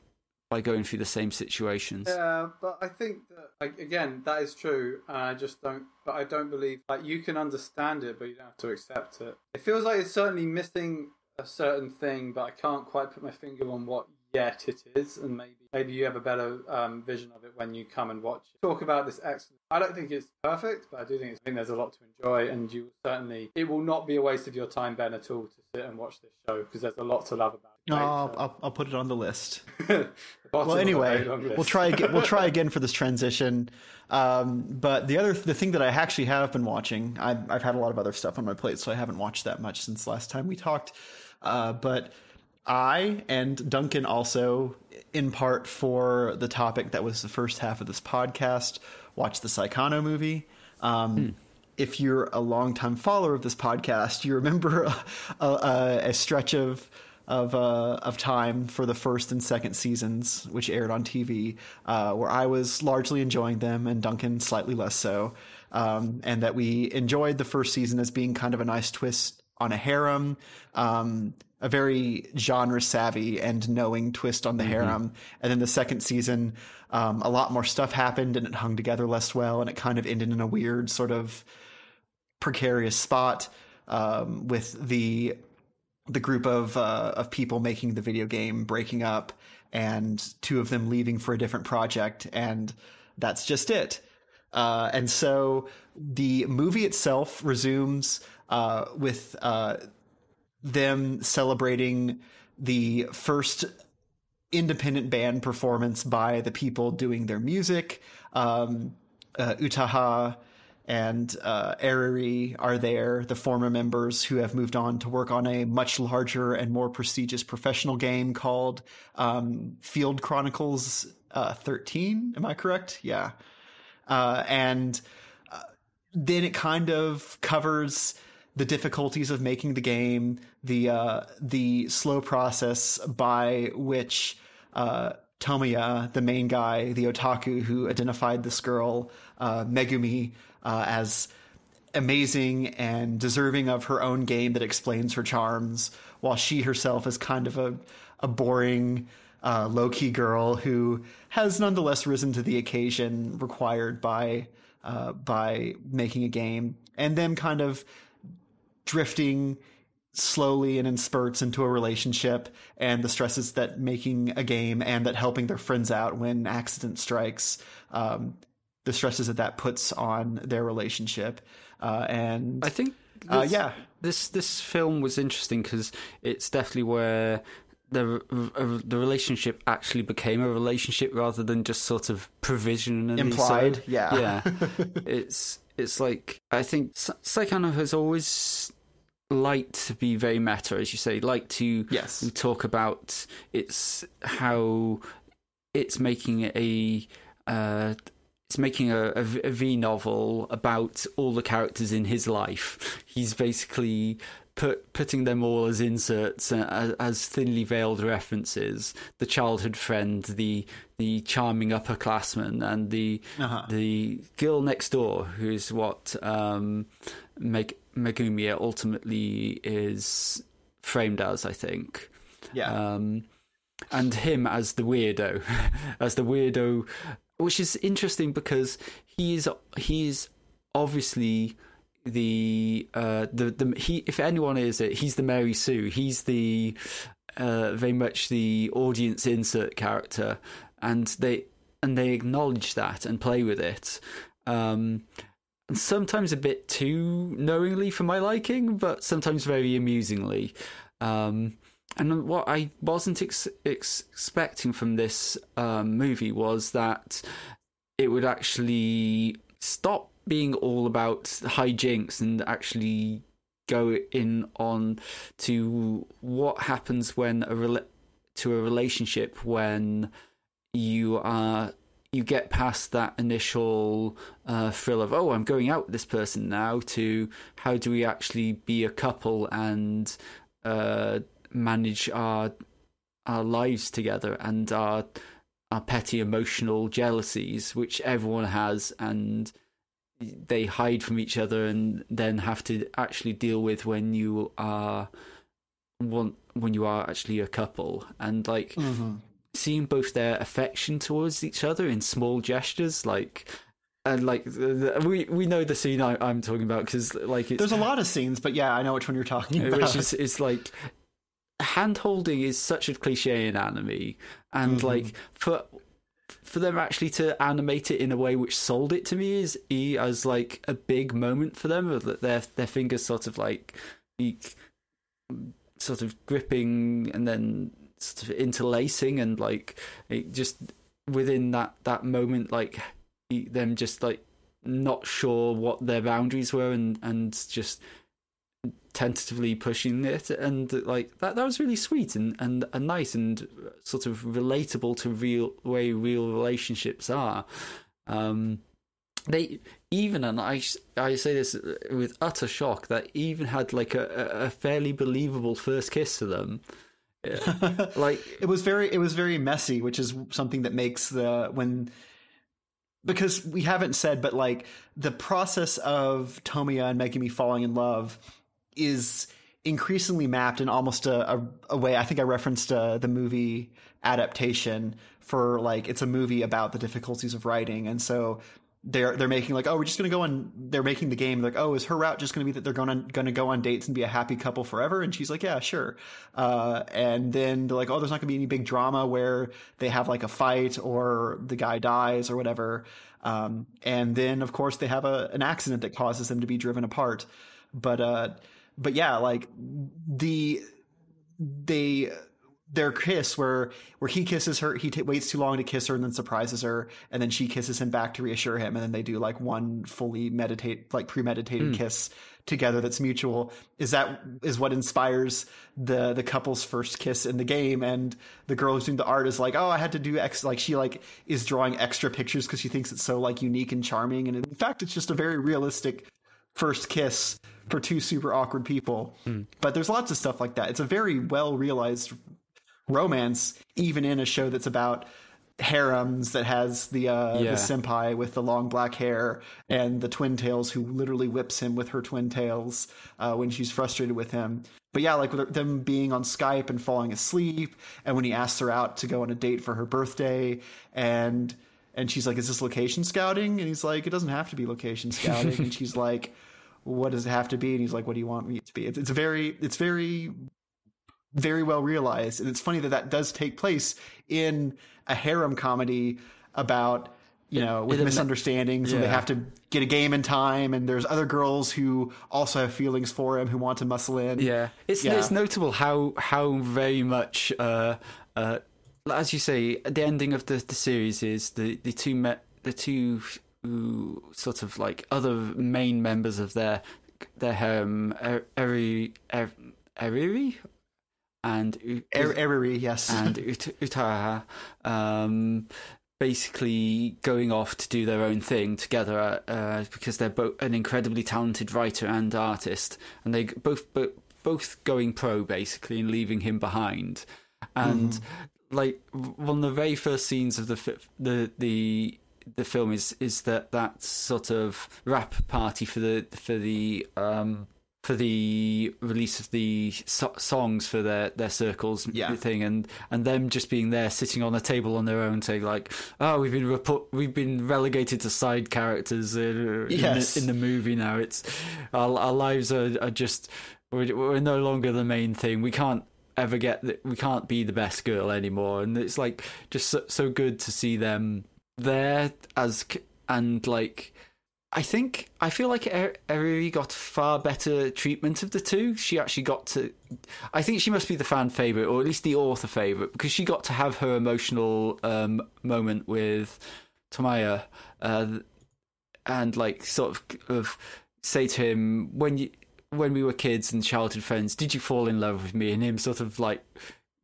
by going through the same situations. Yeah, but I think that like, again that is true, and I just don't. But I don't believe like you can understand it, but you don't have to accept it. It feels like it's certainly missing a certain thing, but I can't quite put my finger on what yet it is, and maybe maybe you have a better um, vision of it when you come and watch. it. Talk about this excellent. I don't think it's perfect, but I do think it's, I think there's a lot to enjoy, and you will certainly it will not be a waste of your time, Ben, at all, to sit and watch this show because there's a lot to love about. it. No, I'll, I'll, I'll put it on the list. The Well, anyway, very long list. we'll try again. We'll try again for this transition. Um, but the other, the thing that I actually have been watching, I've, I've had a lot of other stuff on my plate, so I haven't watched that much since last time we talked. Uh, but I and Duncan also, in part for the topic that was the first half of this podcast, Watch the Saekano movie. Um, If you're a longtime follower of this podcast, you remember a, a, a stretch of of uh, of time for the first and second seasons, which aired on TV, uh, where I was largely enjoying them and Duncan slightly less so, um, and that we enjoyed the first season as being kind of a nice twist on a harem, um, a very genre savvy and knowing twist on the harem, and then the second season, um, a lot more stuff happened and it hung together less well, and it kind of ended in a weird sort of precarious spot um, with the the group of uh, of people making the video game breaking up and two of them leaving for a different project and that's just it. Uh, and so the movie itself resumes uh, with uh, them celebrating the first independent band performance by the people doing their music. Um, uh, Utaha and uh, are there, the former members who have moved on to work on a much larger and more prestigious professional game called um, Field Chronicles uh, 13. Am I correct? Yeah. Uh, and uh, then it kind of covers the difficulties of making the game, the uh, the slow process by which uh, Tomoya, the main guy, the otaku who identified this girl, uh, Megumi, uh, as amazing and deserving of her own game that explains her charms, while she herself is kind of a a boring, uh, low key girl who has nonetheless risen to the occasion required by uh, by making a game, and then kind of drifting slowly and in spurts into a relationship and the stresses that making a game and that helping their friends out when accident strikes um, the stresses that that puts on their relationship uh, and I think Uh, yeah. this this film was interesting because it's definitely where the uh, the relationship actually became a relationship rather than just sort of provisionally Implied, so. yeah. yeah. it's it's like I think Saekano has always liked to be very meta, as you say, like to Yes. talk about it's how it's making a uh, it's making a, a V- a V novel about all the characters in his life. He's basically put putting them all as inserts, uh, as, as thinly veiled references. The childhood friend, the the charming upperclassman, and the Uh-huh. the girl next door, who is what um, Meg- Megumi ultimately is framed as. I think. Yeah. Um, and him as the weirdo, as the weirdo, which is interesting because he is he is obviously the uh the the he if anyone is it he's the Mary Sue. He's the uh very much the audience insert character. And they and they acknowledge that and play with it. Um, sometimes a bit too knowingly for my liking, but sometimes very amusingly. Um, and what I wasn't ex- ex- expecting from this um, movie was that it would actually stop being all about hijinks and actually go in on to what happens when a to a relationship when you are you get past that initial uh, thrill of oh I'm going out with this person now to how do we actually be a couple and uh, manage our our lives together and our our petty emotional jealousies which everyone has and they hide from each other and then have to actually deal with when you are want when you are actually a couple? And like seeing both their affection towards each other in small gestures like and like the, the, we we know the scene I, I'm talking about because like it's There's a lot of scenes, but yeah, I know which one you're talking about. which is is like hand holding is such a cliche in anime and mm-hmm. like for for them actually to animate it in a way which sold it to me is e as like a big moment for them of that their their fingers sort of like eek, sort of gripping and then sort of interlacing and like it just within that that moment like them just like not sure what their boundaries were and and just tentatively pushing it. And like that that was really sweet and and, and nice and sort of relatable to real way real relationships are. Um they even and I I say this with utter shock that even had like a, a fairly believable first kiss to them Yeah. like it was very it was very messy which is something that makes the when because we haven't said but like the process of Tomiya and Megumi falling in love is increasingly mapped in almost a, a, a way I think I referenced uh, the movie adaptation for like it's a movie about the difficulties of writing and so they're they're making like oh we're just gonna go on they're making the game like oh is her route just gonna be that they're gonna gonna go on dates and be a happy couple forever? And she's like yeah sure. Uh, and then they're like oh there's not gonna be any big drama where they have like a fight or the guy dies or whatever. Um, and then of course they have a an accident that causes them to be driven apart. But uh but yeah like the they their kiss where where he kisses her he t- waits too long to kiss her and then surprises her and then she kisses him back to reassure him and then they do like one fully meditate like premeditated hmm. kiss together that's mutual is that is what inspires the the couple's first kiss in the game and the girl who's doing the art is like oh i had to do x like she like is drawing extra pictures because she thinks it's so like unique and charming and in fact it's just a very realistic first kiss for two super awkward people. Hmm. But there's lots of stuff like that. It's a very well realized romance, even in a show that's about harems that has the uh, Yeah. the senpai with the long black hair and the twin tails who literally whips him with her twin tails uh, when she's frustrated with him. But yeah, like them being on Skype and falling asleep, and when he asks her out to go on a date for her birthday, and and she's like, "Is this location scouting?" And he's like, "It doesn't have to be location scouting." and she's like, "What does it have to be?" And he's like, "What do you want me to be?" It's, it's very, it's very, very well realized, and it's funny that that does take place in a harem comedy about you know with a- misunderstandings and they have to get a game in time. And there's other girls who also have feelings for him who want to muscle in. Yeah, it's Yeah. it's notable how how very much uh, uh, as you say the ending of the, the series is the the two me- the two sort of like other main members of their their harem Er- Eri Er- Eriri and U- Er- Eriri, yes. and Ut- Utaha um, basically going off to do their own thing together uh, because they're both an incredibly talented writer and artist, and they both bo- both going pro basically and leaving him behind. And like one of the very first scenes of the fi- the the the film is is that that sort of rap party for the for the um for the release of the so- songs for their their circles Yeah. thing and and them just being there sitting on a table on their own saying like oh we've been we've been relegated to side characters uh, Yes. in, the, in the movie now it's our, our lives are, are just we're, we're no longer the main thing we can't ever get the, we can't be the best girl anymore and it's like just so, so good to see them there as and like I think I feel like Er- Eriri got far better treatment of the two. She actually got to. I think she must be the fan favorite, or at least the author favorite, because she got to have her emotional um, moment with Tamaya, uh, and like sort of, of say to him when you when we were kids and childhood friends, did you fall in love with me? And him sort of like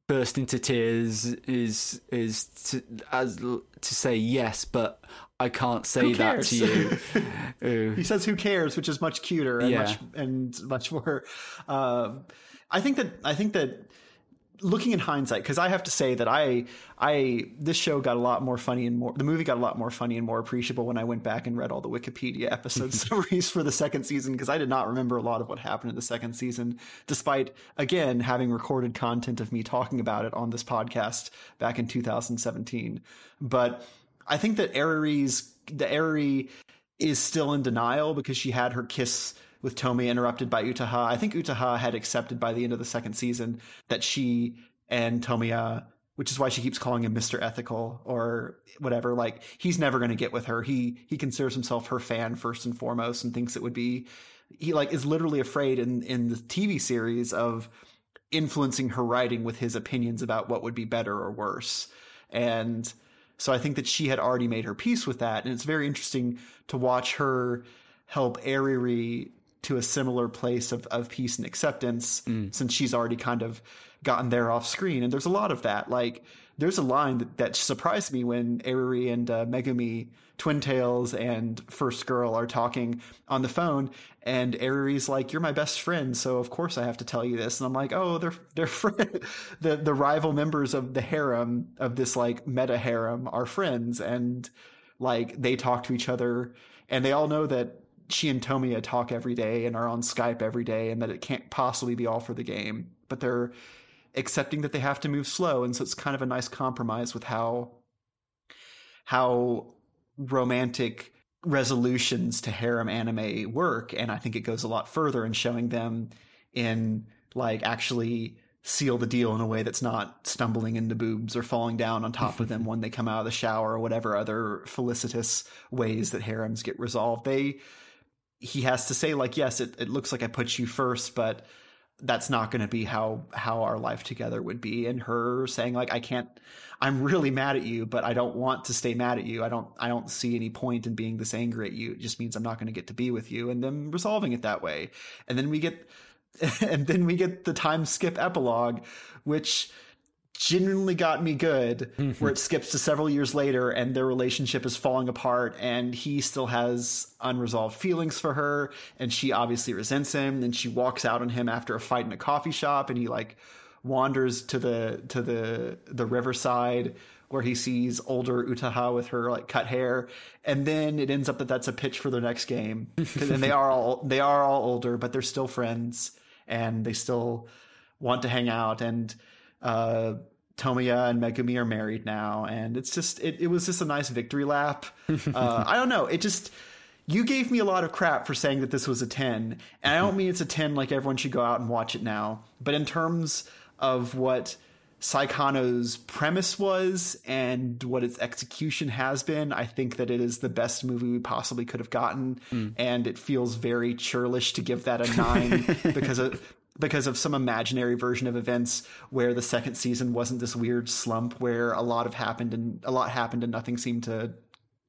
burst into tears is is to, as to say yes, but I can't say that to you. He says who cares which is much cuter and Yeah. much and much more um i think that i think that looking in hindsight because i have to say that i i this show got a lot more funny and more the movie got a lot more funny and more appreciable when i went back and read all the wikipedia episode summaries for the second season because i did not remember a lot of what happened in the second season despite again having recorded content of me talking about it on this podcast back in 2017 but i think that Eriri's the Eriri is still in denial because she had her kiss with Tomi interrupted by Utaha. I think Utaha had accepted by the end of the second season that she and Tomiya, which is why she keeps calling him Mr. Ethical or whatever, like he's never going to get with her. He he considers himself her fan first and foremost and thinks it would be he like is literally afraid in in the TV series of influencing her writing with his opinions about what would be better or worse. And so I think that she had already made her peace with that. And it's very interesting to watch her help Eriri to a similar place of, of peace and acceptance mm. since she's already kind of gotten there off screen. And there's a lot of that. Like, there's a line that, that surprised me when Eriri and uh, Megumi, Twin Tails, and First Girl are talking on the phone, and Eriri's like, "You're my best friend, so of course I have to tell you this." And I'm like, "Oh, they're they're the the rival members of the harem of this like meta harem are friends, and like they talk to each other, and they all know that." She and Tomia talk every day and are on Skype every day, and that it can't possibly be all for the game. But they're accepting that they have to move slow and so it's kind of a nice compromise with how how romantic resolutions to harem anime work and i think it goes a lot further in showing them in like actually seal the deal in a way that's not stumbling into boobs or falling down on top of them when they come out of the shower or whatever other felicitous ways that harems get resolved. They he has to say like yes it, it looks like i put you first but that's not going to be how how our life together would be. And her saying like i can't i'm really mad at you but i don't want to stay mad at you. I don't i don't see any point in being this angry at you. It just means i'm not going to get to be with you. And then resolving it that way. And then we get and then we get the time skip epilogue which genuinely got me good mm-hmm. where it skips to several years later and their relationship is falling apart and he still has unresolved feelings for her and she obviously resents him. And she walks out on him after a fight in a coffee shop and he like wanders to the to the the riverside where he sees older Utaha with her like cut hair. And then it ends up that that's a pitch for their next game. and they are all they are all older but they're still friends and they still want to hang out. And uh Tomiya and Megumi are married now, and it's just it, it was just a nice victory lap. Uh, I don't know. It just you gave me a lot of crap for saying that this was a ten, and I don't mean it's a ten like everyone should go out and watch it now. But in terms of what Saekano's premise was and what its execution has been, I think that it is the best movie we possibly could have gotten, and it feels very churlish to give that a nine because of because of some imaginary version of events where the second season wasn't this weird slump where a lot of happened and a lot happened and nothing seemed to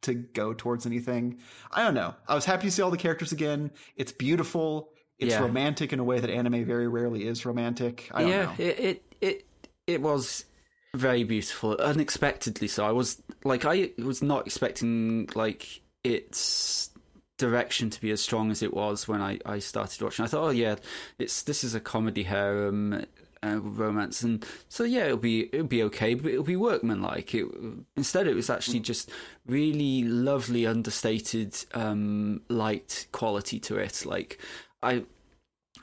to go towards anything. I don't know. I was happy to see all the characters again. It's beautiful. It's Yeah. romantic in a way that anime very rarely is romantic. I don't yeah, know. it, it it it was very beautiful, unexpectedly so. I was like, I was not expecting like its direction to be as strong as it was when I, I started watching. I thought, oh yeah, it's this is a comedy harem uh, romance, and so yeah, it'll be it'll be okay, but it'll be workmanlike. It, instead, it was actually just really lovely, understated, um, light quality to it. Like I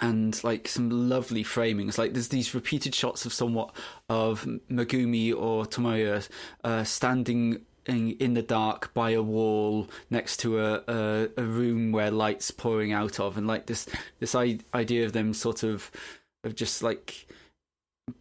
and like some lovely framings. Like there's these repeated shots of somewhat of Megumi or Tomoya uh, standing in, in the dark by a wall next to a, a a room where lights pouring out of, and like this this I- idea of them sort of of just like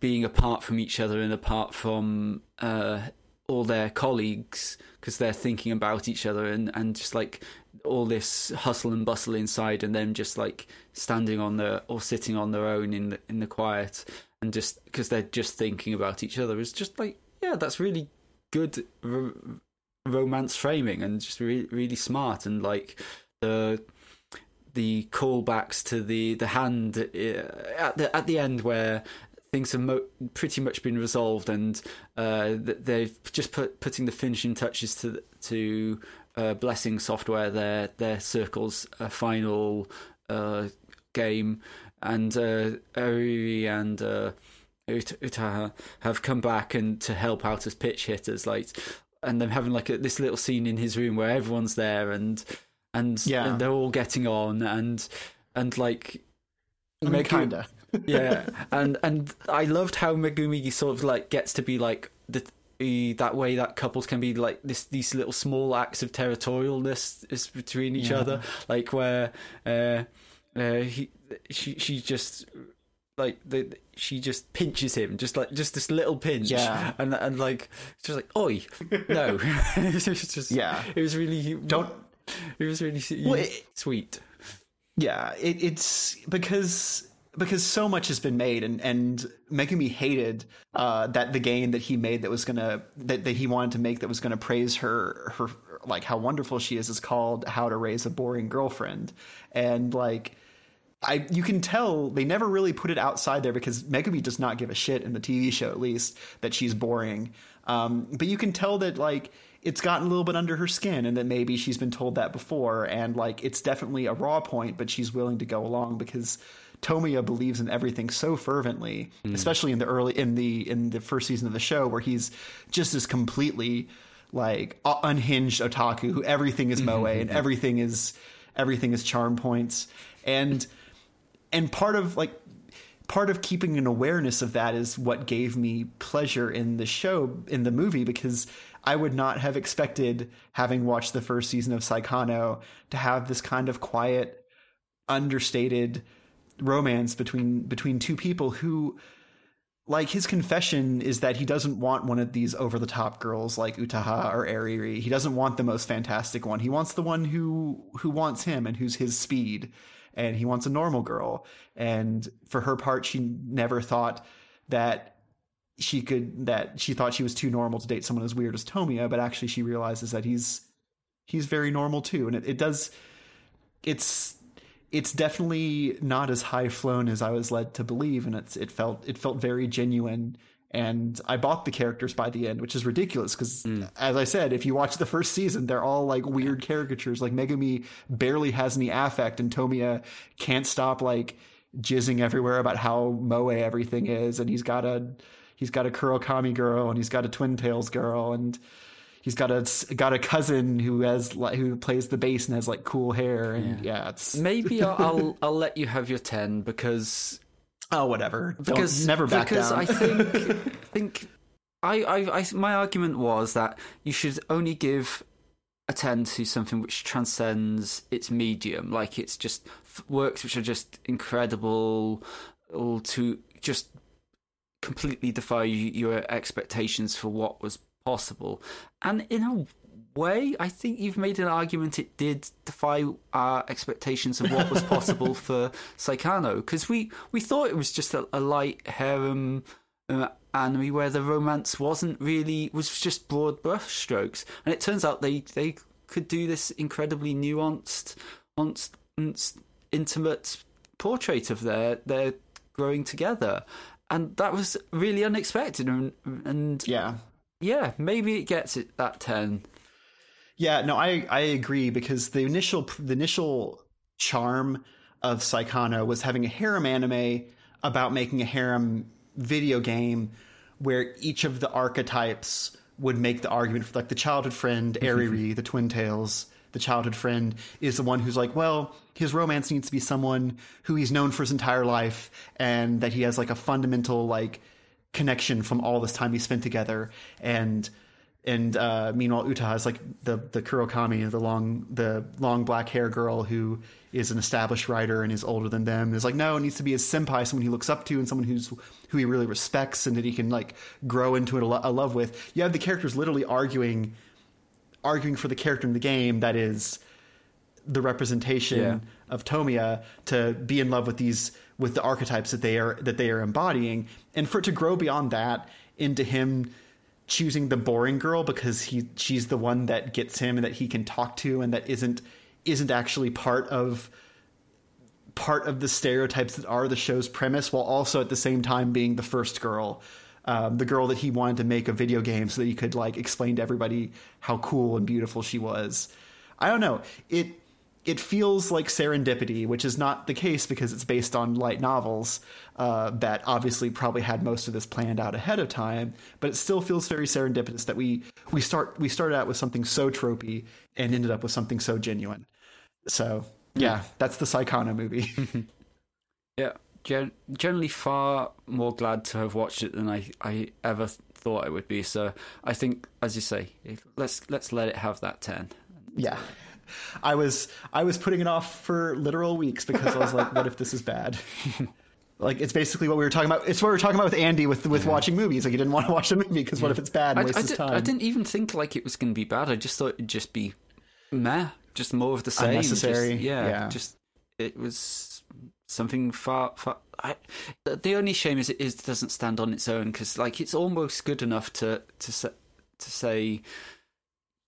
being apart from each other and apart from uh, all their colleagues because they're thinking about each other and and just like all this hustle and bustle inside and them just like standing on their or sitting on their own in the in the quiet and just because they're just thinking about each other. Is just like yeah that's really good r- romance framing and just really really smart and like the the callbacks to the the hand uh, at the at the end where things have mo- pretty much been resolved and uh, they've just put putting the finishing touches to to uh, blessing software their their circles final uh, game and uh, Eri and uh, Utaha have come back and to help out as pitch hitters like and them having like a, this little scene in his room where everyone's there and and, Yeah. and they're all getting on and and like I mean, kinda. yeah, and and I loved how Megumi sort of like gets to be like the that way that couples can be like this these little small acts of territorialness is between each Yeah. other, like where uh, uh, he she she just like the she just pinches him just like just this little pinch Yeah. and and like just like oi no it was just Yeah. it was really Don't it was really Well, it- sweet Yeah, it, it's because because so much has been made, and and Megumi hated uh, that the game that he made that was gonna that, that he wanted to make that was gonna praise her her like how wonderful she is is called How to Raise a Boring Girlfriend, and like. I you can tell they never really put it outside there because Megumi does not give a shit in the TV show at least that she's boring. Um, but you can tell that like it's gotten a little bit under her skin and that maybe she's been told that before and like it's definitely a raw point, but she's willing to go along because Tomiya believes in everything so fervently, especially in the early in the in the first season of the show where he's just as completely like unhinged otaku who everything is moe and everything is everything is charm points and and part of like part of keeping an awareness of that is what gave me pleasure in the show in the movie because I would not have expected having watched the first season of Saekano to have this kind of quiet understated romance between between two people who like his confession is that he doesn't want one of these over the top girls like Utaha or Eriri. He doesn't want the most fantastic one. He wants the one who who wants him and who's his speed. And he wants a normal girl. And for her part, she never thought that she could that she thought she was too normal to date someone as weird as Tomiya, but actually she realizes that he's he's very normal too. And it, it does it's it's definitely not as high flown as I was led to believe, and it's it felt it felt very genuine. And I bought the characters by the end, which is ridiculous because, mm. as I said, if you watch the first season, they're all like weird caricatures. Like Megumi barely has any affect, and Tomiya can't stop like jizzing everywhere about how moe everything is, and he's got a he's got a Kurokami girl, and he's got a Twin Tails girl, and he's got a got a cousin who has who plays the bass and has like cool hair, and yeah, it's maybe I'll, I'll I'll let you have your ten because oh whatever. Don't- because never back because down. I think think I, I I my argument was that you should only give a ten to something which transcends its medium, like it's just works which are just incredible, to just completely defy your expectations for what was possible, and in a way, I think you've made an argument it did defy our expectations of what was possible for Saekano because we, we thought it was just a, a light harem uh, anime where the romance wasn't really was just broad brushstrokes, and it turns out they they could do this incredibly nuanced, nuanced, intimate portrait of their their growing together, and that was really unexpected and and yeah. yeah, maybe it gets it that ten. Yeah, no, I I agree because the initial the initial charm of Saekano was having a harem anime about making a harem video game where each of the archetypes would make the argument for like the childhood friend, mm-hmm. Eriri, the twin tails, the childhood friend is the one who's like, well, his romance needs to be someone who he's known for his entire life and that he has like a fundamental like connection from all this time he spent together. And and uh, meanwhile Utaha is like the the Kurokami, the long the long black hair girl who is an established writer and is older than them. Is like no, it needs to be a senpai, someone he looks up to, and someone who's who he really respects and that he can like grow into a, lo- a love with. You have the characters literally arguing arguing for the character in the game that is the representation Yeah. of Tomia to be in love with these with the archetypes that they are that they are embodying and for it to grow beyond that into him choosing the boring girl because he she's the one that gets him and that he can talk to and that isn't isn't actually part of part of the stereotypes that are the show's premise while also at the same time being the first girl um, the girl that he wanted to make a video game so that he could like explain to everybody how cool and beautiful she was. I don't know. It it feels like serendipity which is not the case because it's based on light novels uh, that obviously probably had most of this planned out ahead of time but it still feels very serendipitous that we we start we started out with something so tropey and ended up with something so genuine so yeah, that's the Saekano movie. Yeah, gen- generally far more glad to have watched it than I, I ever thought I would be. So I think, as you say, let's let's let it have that ten. yeah. I was I was putting it off for literal weeks because I was like, what if this is bad? like it's basically what we were talking about. It's what we were talking about with Andy with with watching movies. Like you didn't want to watch the movie because what if it's bad and I, I, did, time? I didn't even think like it was going to be bad. I just thought it'd just be meh, just more of the same. just- yeah, yeah. just it was something far. far I, the- the only shame is it is doesn't stand on its own because like it's almost good enough to to to say,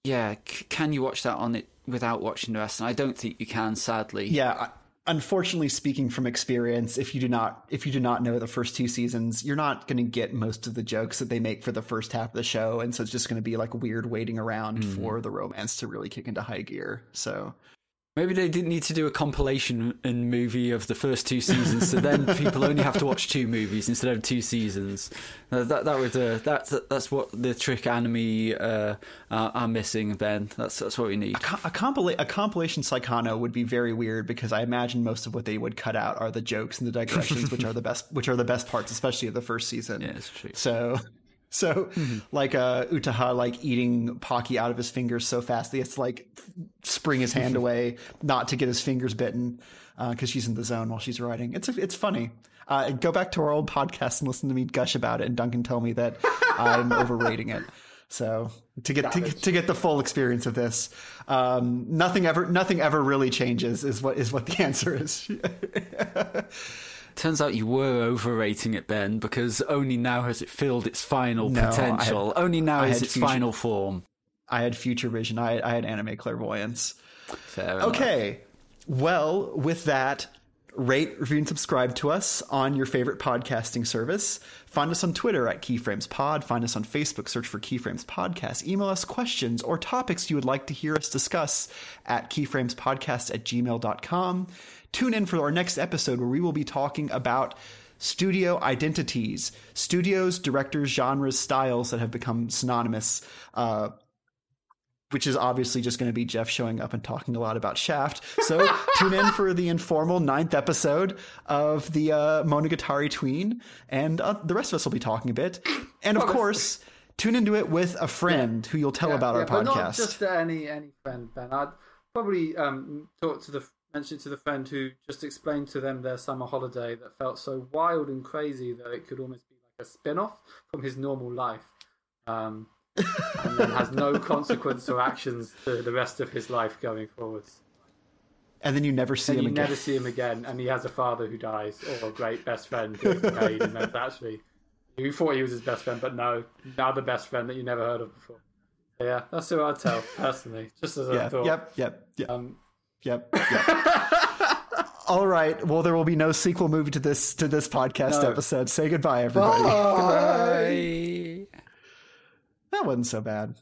yeah, c- can you watch that on it without watching the rest? And I don't think you can, sadly. yeah. Unfortunately, speaking from experience, if you do not if you do not know the first two seasons, you're not going to get most of the jokes that they make for the first half of the show, and so it's just going to be like weird waiting around hmm. for the romance to really kick into high gear. So Maybe they didn't need to do a compilation and movie of the first two seasons, so then people only have to watch two movies instead of two seasons. Uh, that that was uh, that's that's what the trick anime uh, are, are missing. Ben, that's that's what we need. co- a, compila- a compilation Saekano would be very weird because I imagine most of what they would cut out are the jokes and the digressions, which are the best, which are the best parts, especially of the first season. Yeah, it's true. So, so like uh, Utaha like eating Pocky out of his fingers so fast that he has to like spring his hand away not to get his fingers bitten because she's in the zone while she's writing. It's it's funny. Uh, go back to our old podcast and listen to me gush about it, and Duncan tell me that I'm overrating it. So to get to, to get the full experience of this, um, nothing ever nothing ever really changes is what is what the answer is. Turns out you were overrating it, Ben, because only now has it filled its final No, I had- potential. only now I is its future- final form. I had future vision. I, I had anime clairvoyance. Fair enough. Okay. Well, with that, rate, review, and subscribe to us on your favorite podcasting service. Find us on Twitter at KeyframesPod. Find us on Facebook. Search for Keyframes Podcast. Email us questions or topics you would like to hear us discuss at keyframespodcast at gmail.com. Tune in for our next episode where we will be talking about studio identities, studios, directors, genres, styles that have become synonymous. Uh, which is obviously just going to be Jeff showing up and talking a lot about Shaft. So tune in for the informal ninth episode of the uh, Monogatari Tween, and uh, the rest of us will be talking a bit. And of course, tune into it with a friend who you'll tell about our But not podcast. just any any friend, Ben. I'd probably um, talk to the mention to the friend who just explained to them their summer holiday that felt so wild and crazy that it could almost be like a spin-off from his normal life. Um, and then has no consequence or actions to the rest of his life going forwards. and then you never see And him you again. never see him again, and he has a father who dies, or a great best friend who married, and that's actually you thought he was his best friend, but no, now the best friend that you never heard of before. So yeah, that's who I'd tell personally, just as a yeah. thought. Yep. Yep. Yep. Um, Yep. yep. All right. Well, there will be no sequel movie to this to this podcast No. episode. Say goodbye, everybody. Bye. That wasn't so bad.